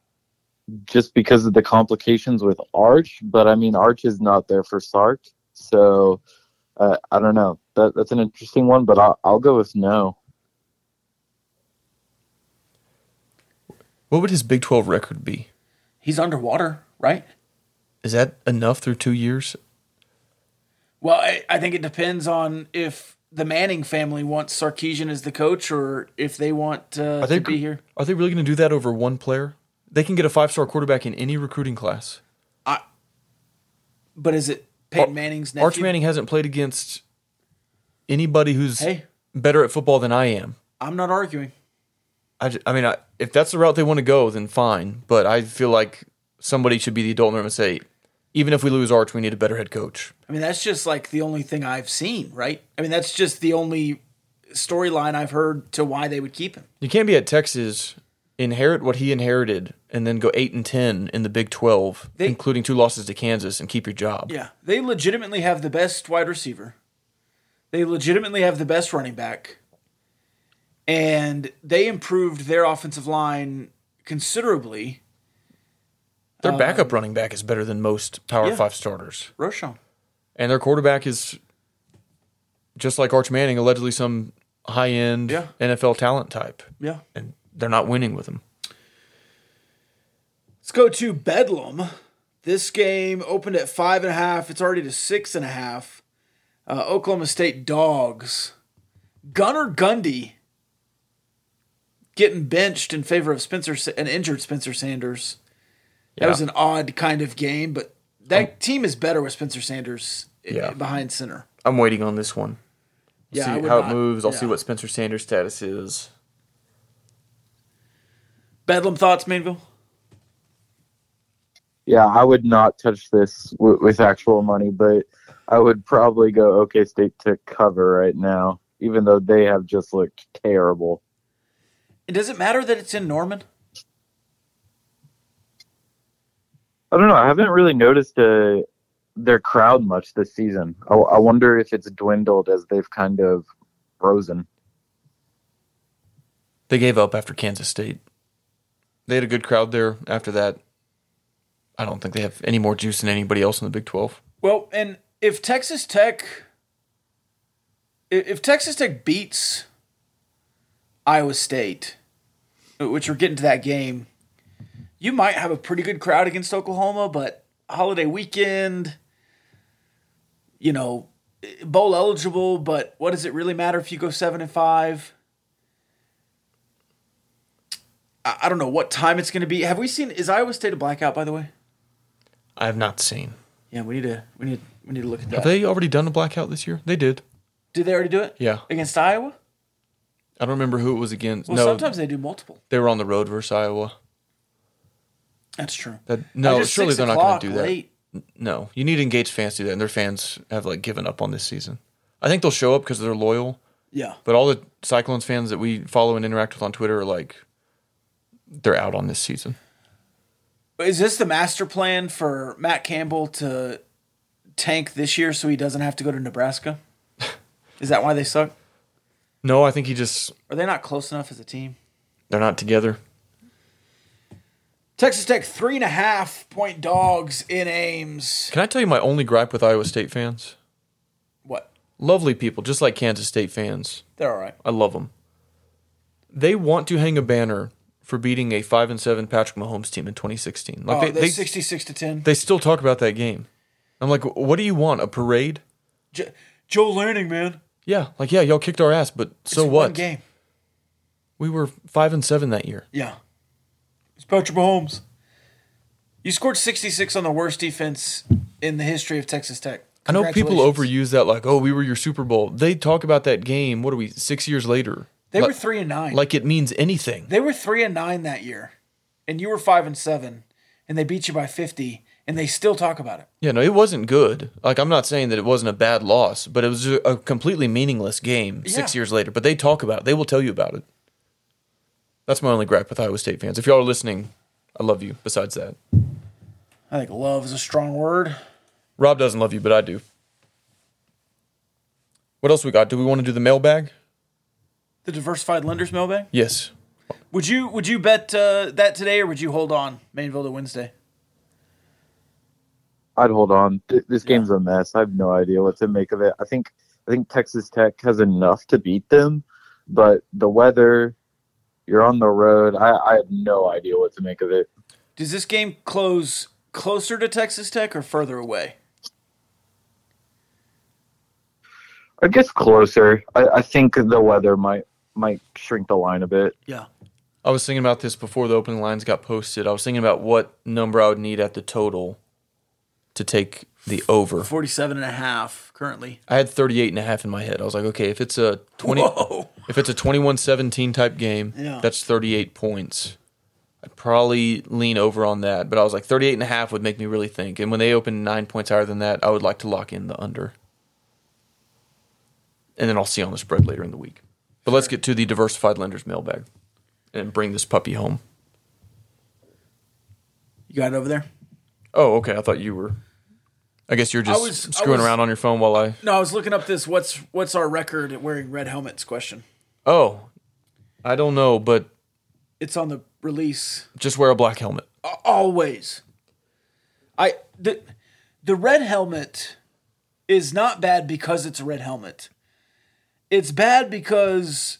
just because of the complications with Arch. But I mean, Arch is not there for Sark, so uh, I don't know. That that's an interesting one, but I'll, I'll go with no. What would his Big Twelve record be? He's underwater, right? Is that enough through two years? Well, I, I think it depends on if the Manning family wants Sarkisian as the coach or if they want uh, they to be here. Are they really going to do that over one player? They can get a five star quarterback in any recruiting class. I, But is it Peyton Manning's nephew? Arch Manning hasn't played against anybody who's Hey. better at football than I am. I'm not arguing. I, ju- I mean, I, if that's the route they want to go, then fine. But I feel like somebody should be the adult in the room and say, even if we lose Arch, we need a better head coach. I mean, that's just like the only thing I've seen, right? I mean, that's just the only storyline I've heard to why they would keep him. You can't be at Texas, inherit what he inherited, and then go eight and ten in the Big Twelve, They- including two losses to Kansas, and keep your job. Yeah, they legitimately have the best wide receiver. They legitimately have the best running back. And they improved their offensive line considerably. Their backup running back is better than most Power Um, yeah. Five starters, Roshan. and their quarterback is just like Arch Manning, allegedly some high end Yeah. NFL talent type, Yeah. and they're not winning with him. Let's go to Bedlam. This game opened at five and a half. It's already to six and a half. Uh, Oklahoma State dogs Gunnar Gundy getting benched in favor of Spencer, an injured Spencer Sanders. That Yeah. was an odd kind of game, but that team is better with Spencer Sanders Yeah. behind center. I'm waiting on this one. Yeah, see how not- it moves. I'll see what Spencer Sanders' status is. Bedlam thoughts, Mainville? Yeah, I would not touch this w- with actual money, but I would probably go OK State to cover right now, even though they have just looked terrible. And does it matter that it's in Norman? I don't know. I haven't really noticed uh, their crowd much this season. I, I wonder if it's dwindled as they've kind of frozen. They gave up after Kansas State. They had a good crowd there after that. I don't think they have any more juice than anybody else in the Big 12. Well, and if Texas Tech, if Texas Tech beats Iowa State, which we're getting to that game, you might have a pretty good crowd against Oklahoma, but holiday weekend, you know, bowl eligible, but what does it really matter if you go seven and five? I, I don't know what time it's going to be. Have we seen? Is Iowa State a blackout? By the way, I have not seen. yeah, we need to we need we need to look at that. Have they already done a blackout this year? They did. Did they already do it? Yeah. Against Iowa? I don't remember who it was against. Well, no, sometimes they do multiple. they were on the road versus Iowa. That's true. That no, surely they're not going to do that. late. No, you need engaged fans to do that, and their fans have like given up on this season. I think they'll show up because they're loyal, Yeah. but all the Cyclones fans that we follow and interact with on Twitter are like, they're out on this season. Is this the master plan for Matt Campbell to tank this year so he doesn't have to go to Nebraska? Is that why they suck? No, I think he just Are they not close enough as a team? they're not together. Texas Tech three and a half point dogs in Ames. Can I tell you my only gripe with Iowa State fans? What? Lovely people, just like Kansas State fans. They're all right. I love them. They want to hang a banner for beating a five and seven Patrick Mahomes team in 2016. Like oh, they, they, they, sixty-six to ten. they still talk about that game. I'm like, what do you want? A parade? Jo- Joel Lanning, man. Yeah, like yeah, y'all kicked our ass, but so It's what? Game. We were five and seven that year. Yeah. It's Patrick Mahomes. You scored sixty-six on the worst defense in the history of Texas Tech. I know people overuse that, like, oh, we were your Super Bowl. They talk about that game. What are we? Six years later, They Like- were three and nine. like it means anything. They were three and nine that year, and you were five and seven, and they beat you by fifty, and they still talk about it. Yeah, no, it wasn't good. Like I'm not saying that it wasn't a bad loss, but it was a, a completely meaningless game six years later. But they talk about it. They will tell you about it. That's my only gripe with Iowa State fans. If y'all are listening, I love you. Besides that, I think love is a strong word. Rob doesn't love you, but I do. What else we got? Do we want to do the mailbag? The diversified lenders mailbag. Yes. Would you would you bet uh, that today, or would you hold on Mainville to Wednesday? I'd hold on. This game's a mess. I have no idea what to make of it. I think I think Texas Tech has enough to beat them, but the weather, you're on the road. I, I have no idea what to make of it. Does this game close closer to Texas Tech or further away? I guess closer. I, I think the weather might might shrink the line a bit. Yeah. I was thinking about this before the opening lines got posted. I was thinking about what number I would need at the total to take the over. 47 and a half currently. I had 38 and a half in my head. I was like, okay, if it's a 20 Whoa. if it's a 21-17 type game, Yeah. that's 38 points. I'd probably lean over on that, but I was like 38 and a half would make me really think. And when they open 9 points higher than that, I would like to lock in the under. And then I'll see on the spread later in the week. But let's get to the diversified lenders mailbag and bring this puppy home. You got it over there? Oh, okay. I thought you were I guess you're just was- I screwing was- around on your phone while I No, I was looking up this what's what's our record at wearing red helmets question. Oh. I don't know, but It's on the release. just wear a black helmet. always. I the the red helmet is not bad because it's a red helmet. It's bad because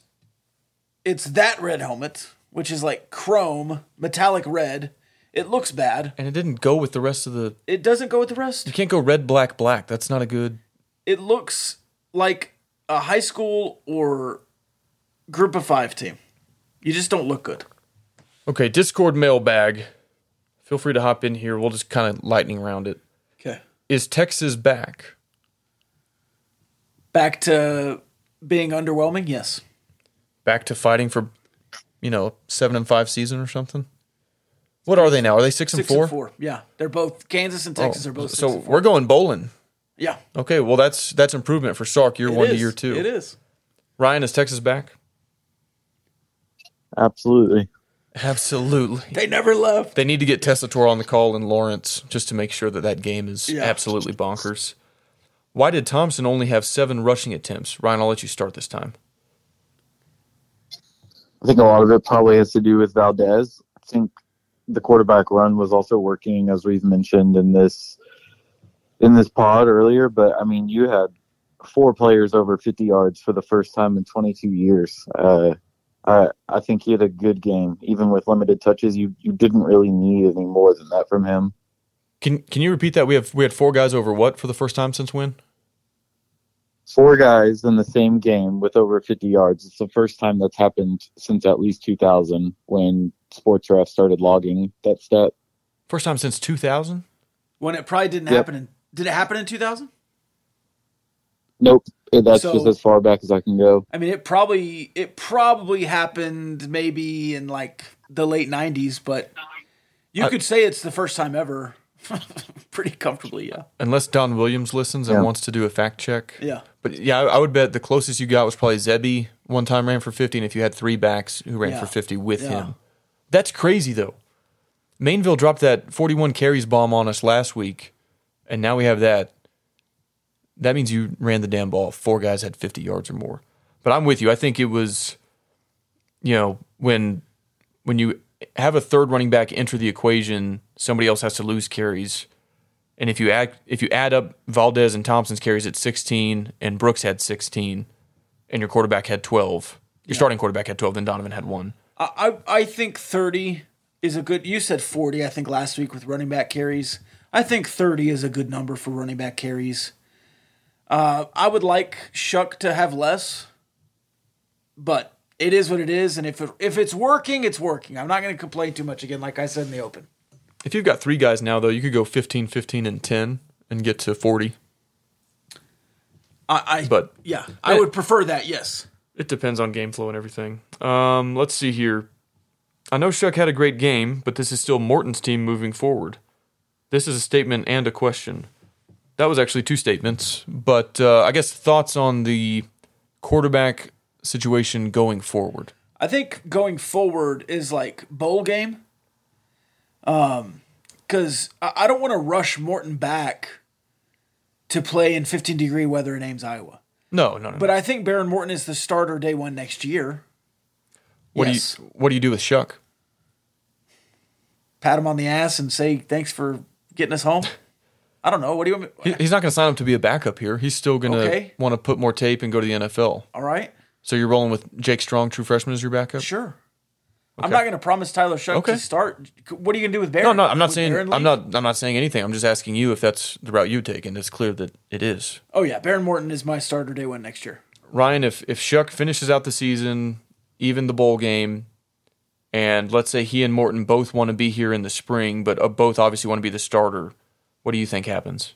it's that red helmet, which is like chrome, metallic red. It looks bad. And it didn't go with the rest of the It doesn't go with the rest. You can't go red, black, black. That's not a good. It looks like a high school or group of five team. You just don't look good. Okay, Discord mailbag. Feel free to hop in here. We'll just kind of lightning round it. Okay. Is Texas back? Back to being underwhelming, yes. Back to fighting for, you know, seven and five season or something? What are they now? Are they six, Six and four? and four. Yeah. They're both Kansas and oh, Texas Oh, are both six so and four. we're going bowling. Yeah. Okay, well that's that's improvement for Sark year It one to year two. It is. Ryan, is Texas back? Absolutely. Absolutely. They never left. They need to get Tessitore on the call in Lawrence just to make sure that that game is Yeah. absolutely bonkers. Why did Thompson only have seven rushing attempts? Ryan, I'll let you start this time. I think a lot of it probably has to do with Valdez. I think the quarterback run was also working, as we've mentioned in this in this pod earlier. But I mean, you had four players over 50 yards for the first time in 22 years. Uh, I I think he had a good game, even with limited touches. You you didn't really need any more than that from him. Can can you repeat that? We have we had four guys over what for the first time since when? Four guys in the same game with over 50 yards. It's the first time that's happened since at least 2000 when sports Sportsref started logging that stat. First time since 2000? When it probably didn't Yep. happen in did it happen in 2000? Nope, that's So- just as far back as I can go. I mean, it probably it probably happened maybe in like the late 90s, but you I- could say it's the first time ever. Pretty comfortably, yeah. Unless Don Williams listens and Yeah. wants to do a fact check. Yeah. But yeah, I, I would bet the closest you got was probably Zebby one time ran for 50, and if you had three backs who ran Yeah. for 50 with Yeah. him. That's crazy, though. Mainville dropped that 41 carries bomb on us last week, and now we have that. That means you ran the damn ball. Four guys had 50 yards or more. But I'm with you. I think it was, you know, when when you have a third running back enter the equation, somebody else has to lose carries. And if you add if you add up Valdez and Thompson's carries at 16 and Brooks had 16 and your quarterback had 12, your starting quarterback had 12, then Donovan had one. I, I I think 30 is a good. You said 40, I think, last week with running back carries. I think 30 is a good number for running back carries. Uh, I would like Shough to have less, but it is what it is. And if it, if it's working, it's working. I'm not going to complain too much again, like I said in the open. If you've got three guys now though, you could go 15, 15 and 10 and get to 40. I, I But yeah, I would prefer that. Yes. It depends on game flow and everything. Um, let's see here. I know Shough had a great game, but this is still Morton's team moving forward. This is a statement and a question. That was actually two statements, but uh, I guess thoughts on the quarterback situation going forward. I think going forward is like bowl game. Um, because I I don't want to rush Morton back to play in 15 degree weather in Ames, Iowa. No, no, no. But I think Behren Morton is the starter day one next year. what yes. do you what do you do with Shough? Pat him on the ass and say thanks for getting us home. I don't know. What do you want? Me? He's not going to sign up to be a backup here. He's still going to Okay. want to put more tape and go to the NFL. All right, So you're rolling with Jake Strong, true freshman, as your backup? sure. I'm not going to promise Tyler Shough Okay. to start. What are you going to do with Behren? No, no, I'm not Would saying Behren I'm leave? not I'm not saying anything. I'm just asking you if that's the route you take, and it's clear that it is. Oh yeah, Behren Morton is my starter day one next year. Ryan, if if Shough finishes out the season, even the bowl game, and let's say he and Morton both want to be here in the spring, but uh, both obviously want to be the starter, what do you think happens?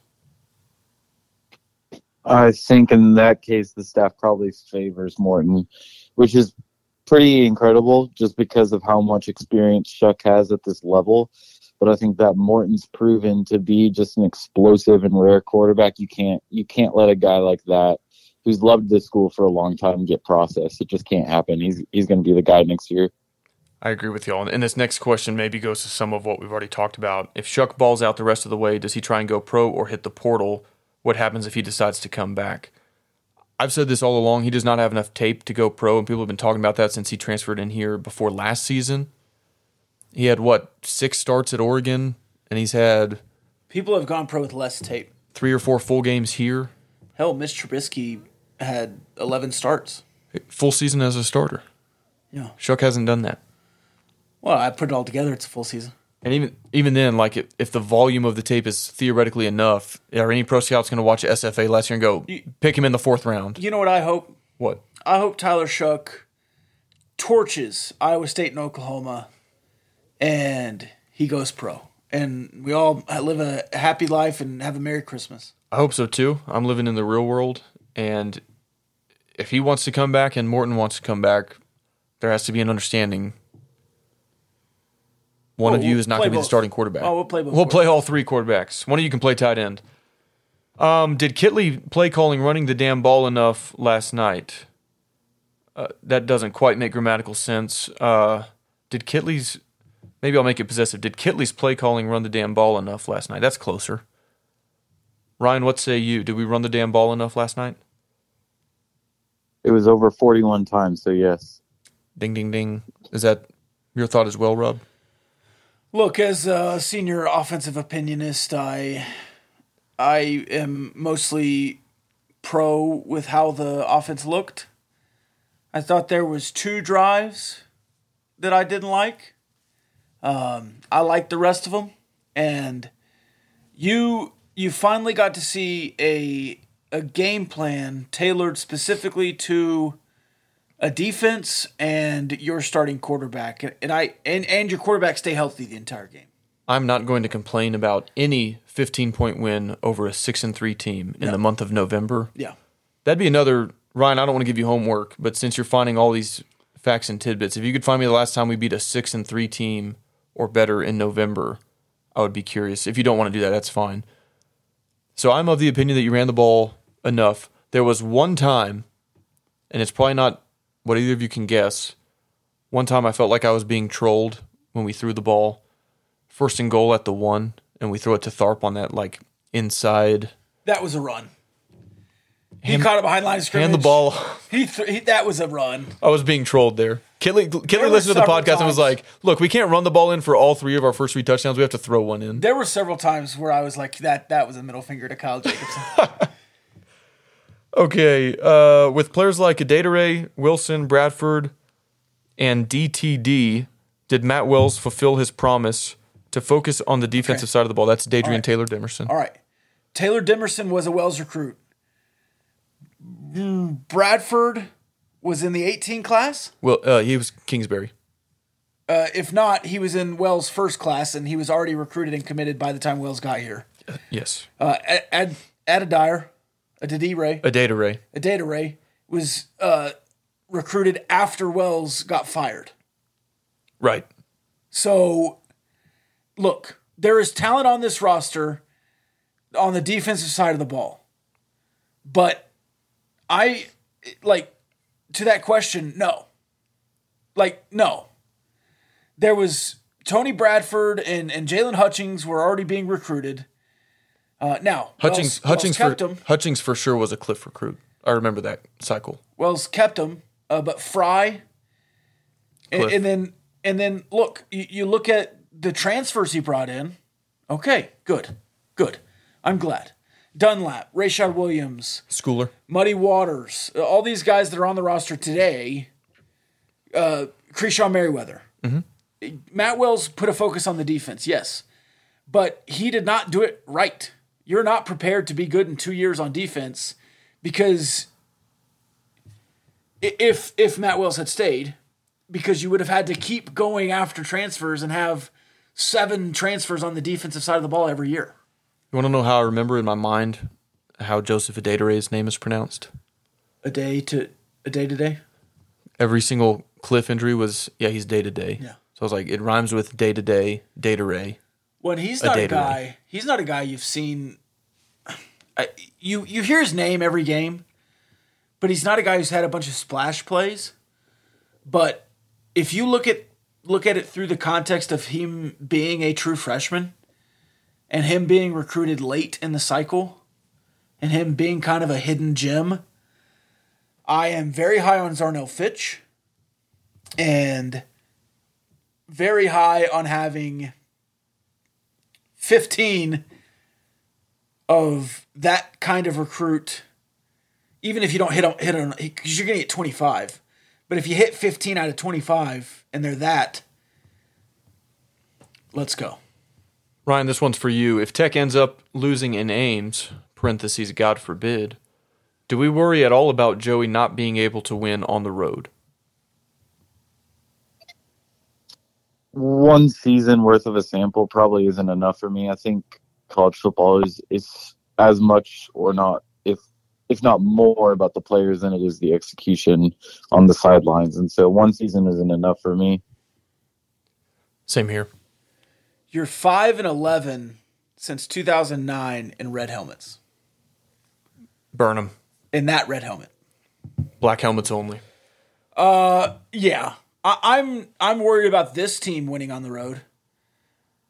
I think in that case, the staff probably favors Morton, which is pretty incredible just because of how much experience Shough has at this level. But I think that Morton's proven to be just an explosive and rare quarterback. You can't you can't let a guy like that who's loved this school for a long time get processed. It just can't happen. He's he's going to be the guy next year. I agree with y'all. And this next question maybe goes to some of what we've already talked about. If Shough balls out the rest of the way, does he try and go pro or hit the portal? What happens if he decides to come back? I've said this all along. He does not have enough tape to go pro, and people have been talking about that since he transferred in here before last season. He had what six starts at Oregon, and he's had People have gone pro with less tape. three or four full games here, Hell, Mitch Trubisky had 11 starts. full season as a starter. Yeah. Shough hasn't done that. Well, I put it all together. It's a full season. And even even then, like if, if the volume of the tape is theoretically enough, are any pro scouts going to watch SFA last year and go pick him in the fourth round? You know what I hope? What? I hope Tyler Shough torches Iowa State and Oklahoma, and he goes pro, and we all live a happy life and have a Merry Christmas. I hope so too. I'm living in the real world, and if he wants to come back and Morton wants to come back, there has to be an understanding. One Oh, of you we'll is not going to be the starting quarterback. Oh, we'll play both We'll play all three quarterbacks. One of you can play tight end. Um, did Kittley play calling running the damn ball enough last night? Uh, that doesn't quite make grammatical sense. Uh, did Kittley's maybe I'll make it possessive. Did Kittley's play calling run the damn ball enough last night? That's closer. Ryan, what say you? Did we run the damn ball enough last night? It was over 41 times, so yes. Ding, ding, ding. Is that your thought as well, Rob? Look, as a senior offensive opinionist, I I am mostly pro with how the offense looked. I thought there was two drives that I didn't like. Um, I liked the rest of them, and you you finally got to see a a game plan tailored specifically to a defense and your starting quarterback, and I and and your quarterback stay healthy the entire game. I'm not going to complain about any 15 point win over a 6 and 3 team in No. the month of November. Yeah. That'd be another Ryan, I don't want to give you homework, but since you're finding all these facts and tidbits, if you could find me the last time we beat a 6 and 3 team or better in November, I would be curious. If you don't want to do that, that's fine. So I'm of the opinion that you ran the ball enough. There was one time, and it's probably not what either of you can guess. One time I felt like I was being trolled when we threw the ball. First and goal at the one, and we throw it to Tharp on that like inside. That was a run. He Hand- caught it behind line of scrimmage. Hand the ball. He, th- he that was a run. I was being trolled there. Kittley, Kittley listened to the podcast and was like, "Look, we can't run the ball in for all three of our first three touchdowns. We have to throw one in." There were several times where I was like, that that was a middle finger to Kyle Jacobson. Okay, uh, with players like Adedire, Wilson, Bradford, and DTD, did Matt Wells fulfill his promise to focus on the defensive side of the ball? That's Dadrian right. Taylor Demerson. All right. Taylor Demerson was a Wells recruit. Mm, Bradford was in the 18 class. Well, uh, he was Kingsbury. Uh, if not, he was in Wells' first class, and he was already recruited and committed by the time Wells got here. Yes, Uh, Ad, Ad, Adadire, Adedire, Adedare. Ray was uh, recruited after Wells got fired. Right. So, look, there is talent on this roster on the defensive side of the ball. But I, like, to that question, no. Like, no. There was Tony Bradford and, and Jaylon Hutchings were already being recruited. Uh, now, Hutchings, Wells, Hutchings, Wells kept for, him. Hutchings for sure was a Cliff recruit. I remember that cycle. Wells kept him, uh, but Fry, and, and then and then look, you, you look at the transfers he brought in. Okay, good, good. I'm glad. Dunlap, Rayshad Williams, Schooler. Muddy Waters, uh, all these guys that are on the roster today. Uh, Merriweather, Matt Wells put a focus on the defense, yes, but he did not do it right. You're not prepared to be good in two years on defense because if if Matt Wells had stayed, because you would have had to keep going after transfers and have seven transfers on the defensive side of the ball every year. You want to know how I remember in my mind how Joseph Adedire's name is pronounced? A day to a day to day. Every single Cliff injury was, yeah, he's day to day. Yeah. So I was like, it rhymes with day to day, day to ray. When he's not a, to guy, he's not a guy you've seen. I, you you hear his name every game, but he's not a guy who's had a bunch of splash plays. But if you look at look at it through the context of him being a true freshman, and him being recruited late in the cycle, and him being kind of a hidden gem, I am very high on Zarnell Fitch, and very high on having 15 of that kind of recruit, even if you don't hit on, hit on, because you're going to get 25. But if you hit 15 out of 25 and they're that, Let's go. Ryan, this one's for you. If Tech ends up losing in Ames, parentheses, God forbid, do we worry at all about Joey not being able to win on the road? One season worth of a sample probably isn't enough for me. I think college football is is as much or not if if not more about the players than it is the execution on the sidelines. And so one season isn't enough for me. Same here. You're five and eleven since 2009 in red helmets. Burn them. In that red helmet. Black helmets only. Uh, yeah. I, I'm I'm worried about this team winning on the road.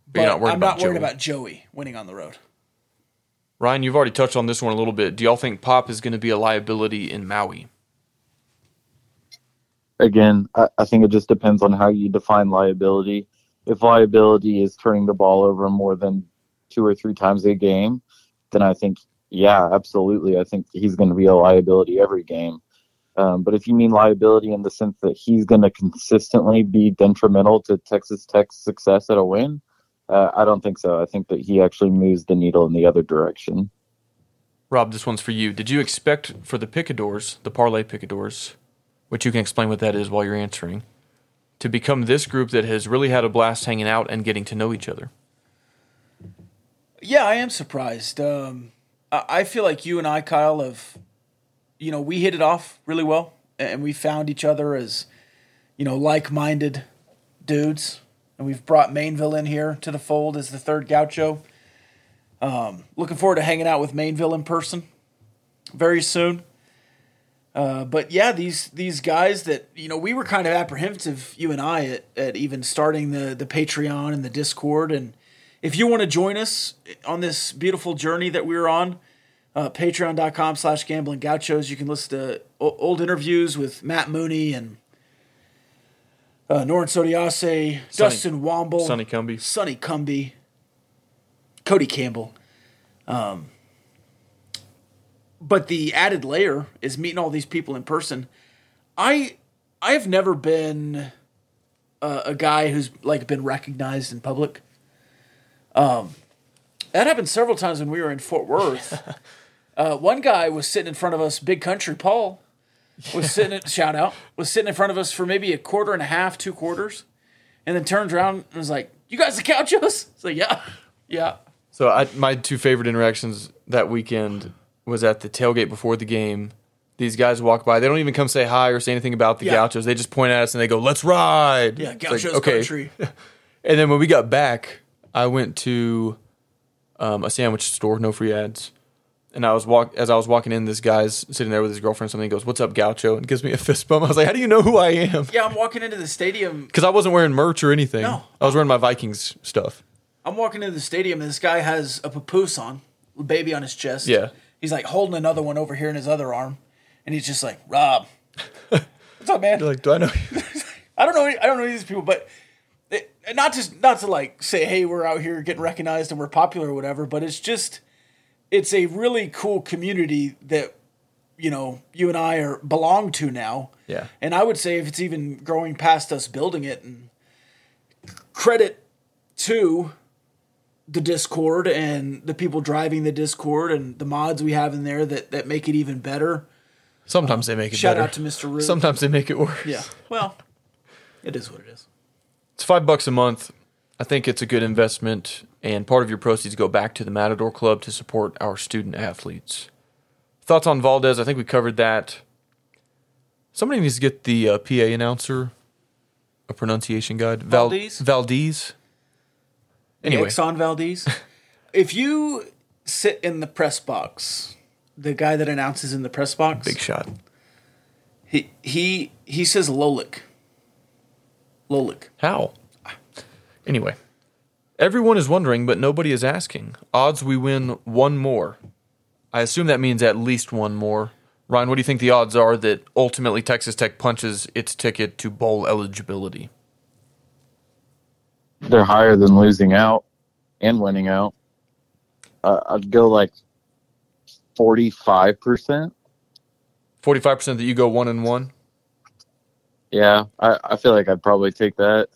But you're not worried I'm about not worried Joey. about Joey winning on the road. Ryan, you've already touched on this one a little bit. Do y'all think Pop is going to be a liability in Maui? Again, I, I think it just depends on how you define liability. If liability is turning the ball over more than two or three times a game, then I think, yeah, absolutely. I think he's going to be a liability every game. Um, but if you mean liability in the sense that he's going to consistently be detrimental to Texas Tech's success at a win, uh, I don't think so. I think that he actually moves the needle in the other direction. Rob, this one's for you. Did you expect for the picadors, the parlay picadors, which you can explain what that is while you're answering, to become this group that has really had a blast hanging out and getting to know each other? Yeah, I am surprised. Um, I, I feel like you and I, Kyle, have, you know, we hit it off really well, and we found each other as, you know, like-minded dudes, and we've brought Mainville in here to the fold as the third Gaucho. Um, looking forward to hanging out with Mainville in person very soon. Uh, but yeah, these these guys that you know we were kind of apprehensive, you and I, at, at even starting the the Patreon and the Discord. And if you want to join us on this beautiful journey that we're on, uh, patreon.com slash gambling gauchos, you can listen to old interviews with Matt Mooney and uh, Norin Sodiase, Dustin Womble, Sonny Cumbie. Sonny Cumbie, Cody Campbell. Um, but the added layer is meeting all these people in person. I I have never been a, a guy who's like been recognized in public. Um, that happened several times when we were in Fort Worth. uh, one guy was sitting in front of us, Big Country Paul, was sitting at shout out was sitting in front of us for maybe a quarter and a half, two quarters, and then turned around and was like, "You guys the Gauchos?" It's like, "Yeah, yeah." So I, my two favorite interactions that weekend was at the tailgate before the game. These guys walk by. They don't even come say hi or say anything about the Yeah. Gauchos. They just point at us and they go, "Let's ride." Yeah, It's like, Gauchos country. And then when we got back, I went to um, a sandwich store, no free ads. And I was walk as I was walking in, this guy's sitting there with his girlfriend. or Something he goes, "What's up, Gaucho?" and gives me a fist bump. I was like, "How do you know who I am?" Yeah, I'm walking into the stadium. Because I wasn't wearing merch or anything. No. I was wearing my Vikings stuff. I'm walking into the stadium and this guy has a papoose on, a baby on his chest. Yeah. He's like holding another one over here in his other arm, and he's just like, "Rob, what's up, man?" You're like, "Do I know?" you?" I don't know. Any, I don't know these people, but it, not just not to like say, "Hey, we're out here getting recognized and we're popular or whatever," but it's just it's a really cool community that you know you and I are belong to now. Yeah. And I would say if it's even growing past us building it, and credit to the Discord and the people driving the Discord and the mods we have in there that that make it even better. Sometimes they make it Shout better. out to Mr. Rube. Sometimes they make it worse. Yeah. Well, it is what it is. It's five bucks a month. I think it's a good investment, and part of your proceeds go back to the Matador Club to support our student athletes. Thoughts on Valdez? I think we covered that. Somebody needs to get the uh, PA announcer a pronunciation guide. Val- Valdez? Valdez. Anyway, Exxon Valdez. if you sit in the press box, the guy that announces in the press box, big shot. he he he says Lolik. Lolik. How? Anyway, everyone is wondering, but nobody is asking. Odds we win one more. I assume that means at least one more. Ryan, what do you think the odds are that ultimately Texas Tech punches its ticket to bowl eligibility? They're higher than losing out and winning out. Uh, I'd go like 45%. 45% that you go one and one? Yeah, I, I feel like I'd probably take that.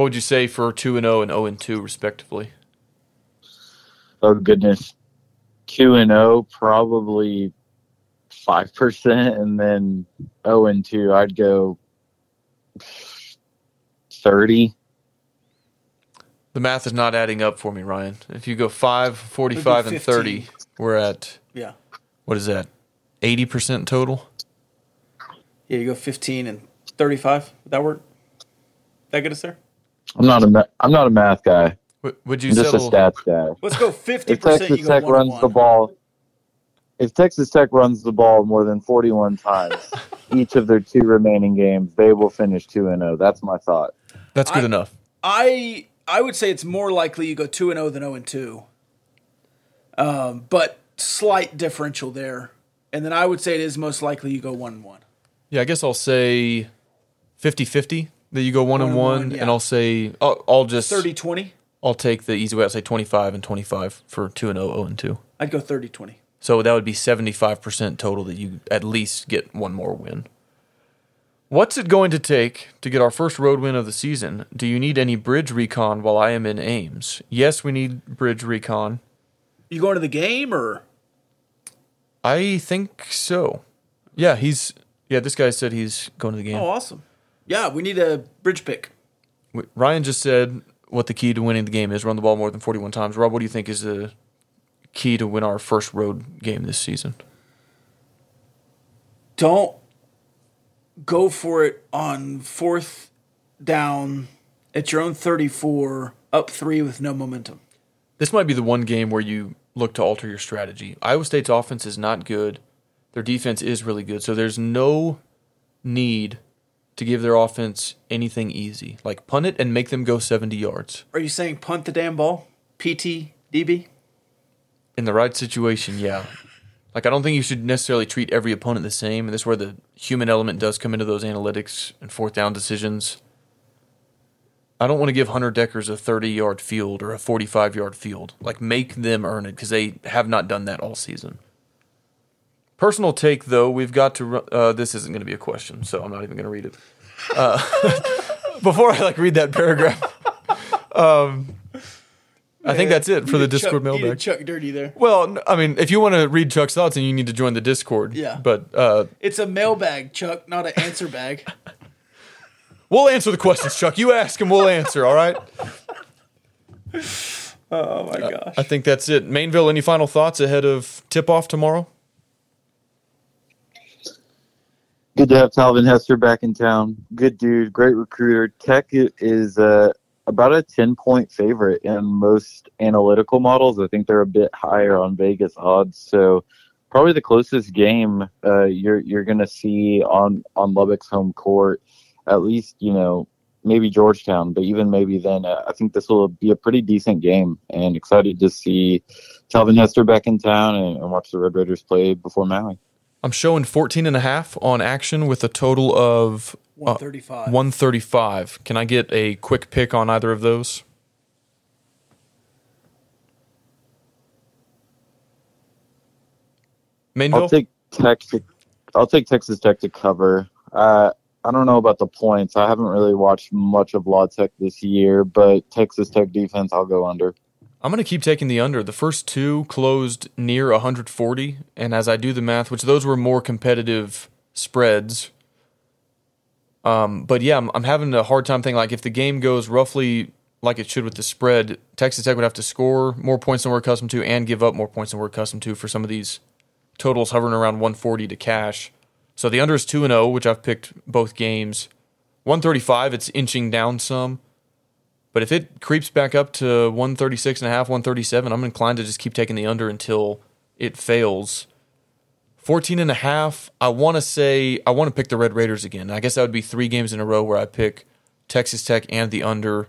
What would you say for 2 and 0 and 0 and 2 respectively? Oh goodness, two and zero probably five percent, and then zero and two. I'd go thirty. The math is not adding up for me, Ryan. If you go 5, 45 and 30, we're at Yeah. what is that? 80% total? Yeah, you go 15 and 35. Would that work? That get us there? I'm not a ma- I'm not a math guy. Would, would you I'm just a stats guy. Let's go 50%. If Texas Tech one runs and the ball, if Texas Tech runs the ball more than 41 times each of their two remaining games, they will finish two and zero. That's my thought. That's good I- enough. I I would say it's more likely you go 2 and 0 than 0 and 2. Um, but slight differential there. And then I would say it is most likely you go 1 and 1. Yeah, I guess I'll say 50-50 that you go 1 and and 1 one, yeah. and I'll say I'll, I'll just 30 20. I'll take the easy way. I'll say 25 and 25 for 2 and 0 0 and 2. I'd go 30 20. So that would be 75% total that you at least get one more win. What's it going to take to get our first road win of the season? Do you need any bridge recon while I am in Ames? Yes, we need bridge recon. You going to the game or I think so. Yeah, he's yeah, this guy said he's going to the game. Oh, awesome. Yeah, we need a bridge pick. Ryan just said what the key to winning the game is: run the ball more than forty-one times. Rob, what do you think is the key to win our first road game this season? Don't go for it on fourth down at your own 34, up three with no momentum. This might be the one game where you look to alter your strategy. Iowa State's offense is not good. Their defense is really good, so there's no need to give their offense anything easy. Like punt it and make them go seventy yards. Are you saying punt the damn ball? PT, DB? in the right situation, yeah. Like I don't think you should necessarily treat every opponent the same, and this is where the human element does come into those analytics and fourth down decisions. I don't want to give Hunter Dekkers a 30 yard field or a 45 yard field. Like make them earn it because they have not done that all season. Personal take though, we've got to. Uh, this isn't going to be a question, so I'm not even going to read it. Uh, before I like read that paragraph, um, I think that's it for the Discord Chuck, mailbag. Chuck dirty there. Well, I mean, if you want to read Chuck's thoughts, then you need to join the Discord. Yeah. But uh, It's a mailbag, Chuck, not an answer bag. we'll answer the questions, Chuck. You ask and we'll answer. All right. Oh my gosh. I think that's it. Mainville, any final thoughts ahead of tip off tomorrow? Good to have Talvin Hester back in town. Good dude, great recruiter. Tech is uh, about a 10 point favorite in most analytical models. I think they're a bit higher on Vegas odds. So, probably the closest game uh, you're you're going to see on, on Lubbock's home court, at least, you know, maybe Georgetown, but even maybe then, uh, I think this will be a pretty decent game. And excited to see Talvin Hester back in town and, and watch the Red Raiders play before Maui. I'm showing 14 and a half on action with a total of uh, 135. 135. Can I get a quick pick on either of those? Mainville? I'll take Tech. To, I'll take Texas Tech to cover. Uh, I don't know about the points. I haven't really watched much of La Tech this year, but Texas Tech defense, I'll go under. I'm going to keep taking the under. The first two closed near 140, and as I do the math, which those were more competitive spreads. Um, but yeah, I'm, I'm having a hard time thinking like if the game goes roughly like it should with the spread, Texas Tech would have to score more points than we're accustomed to and give up more points than we're accustomed to for some of these totals hovering around 140 to cash. So the under is 2 and 0, which I've picked both games. 135, it's inching down some. But if it creeps back up to 136 and a half, 137, I'm inclined to just keep taking the under until it fails. 14 and a half, I want to say I want to pick the Red Raiders again. I guess that would be 3 games in a row where I pick Texas Tech and the under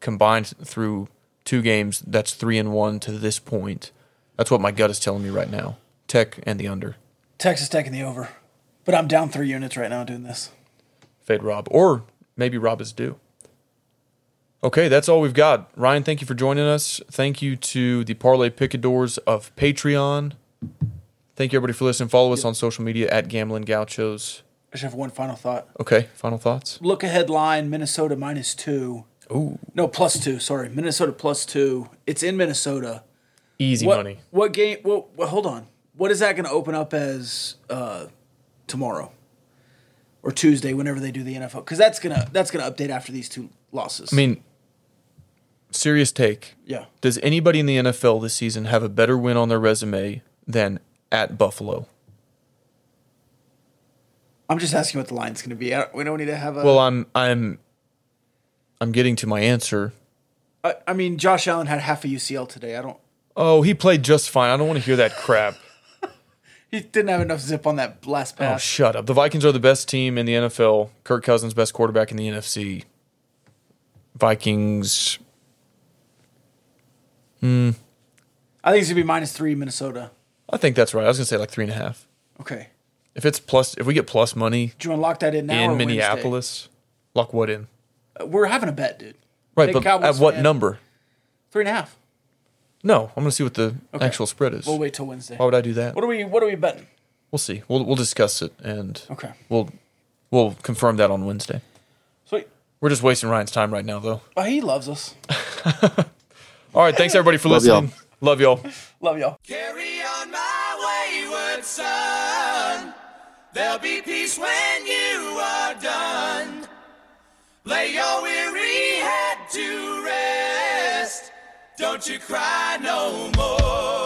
combined through two games. That's 3 and 1 to this point. That's what my gut is telling me right now. Tech and the under. Texas Tech in the over. But I'm down three units right now doing this. Fade Rob or maybe Rob is due. Okay, that's all we've got. Ryan, thank you for joining us. Thank you to the Parlay Picadors of Patreon. Thank you, everybody, for listening. Follow us on social media at Gambling Gauchos. I just have one final thought. Okay, final thoughts? Look ahead line Minnesota minus two. Ooh, No, plus two. Sorry, Minnesota plus two. It's in Minnesota. Easy what, money. What game? Well, well, hold on. What is that going to open up as uh, tomorrow or Tuesday, whenever they do the NFL? Because that's gonna that's gonna update after these two losses. I mean, serious take. yeah. Does anybody in the NFL this season have a better win on their resume than at Buffalo? I'm just asking what the line's going to be. We don't need to have a. Well, I'm I'm I'm getting to my answer. I, I mean, Josh Allen had half a UCL today. I don't. Oh, he played just fine. I don't want to hear that crap. He didn't have enough zip on that last pass. Oh, pass. shut up. The Vikings are the best team in the NFL. Kirk Cousins, best quarterback in the NFC. Vikings. I think it's gonna be minus three Minnesota. I think that's right. I was gonna say like three and a half. Okay. If it's plus, if we get plus money Do you want to lock that in now? or in Wednesday? Minneapolis, lock what in? Uh, We're having a bet, dude. Right, Big but Cowboys at what fan. number? Three and a half. No, I'm gonna see what the Okay. actual spread is. We'll wait till Wednesday. Why would I do that? What are we? What are we betting? We'll see. We'll we'll discuss it and Okay. we'll we'll confirm that on Wednesday. Sweet. We're just wasting Ryan's time right now, though. Oh, he loves us. All right, thanks everybody for Love y'all. listening. Love y'all. Love y'all. Carry on my wayward son. There'll be peace when you are done. Lay your weary head to rest. Don't you cry no more.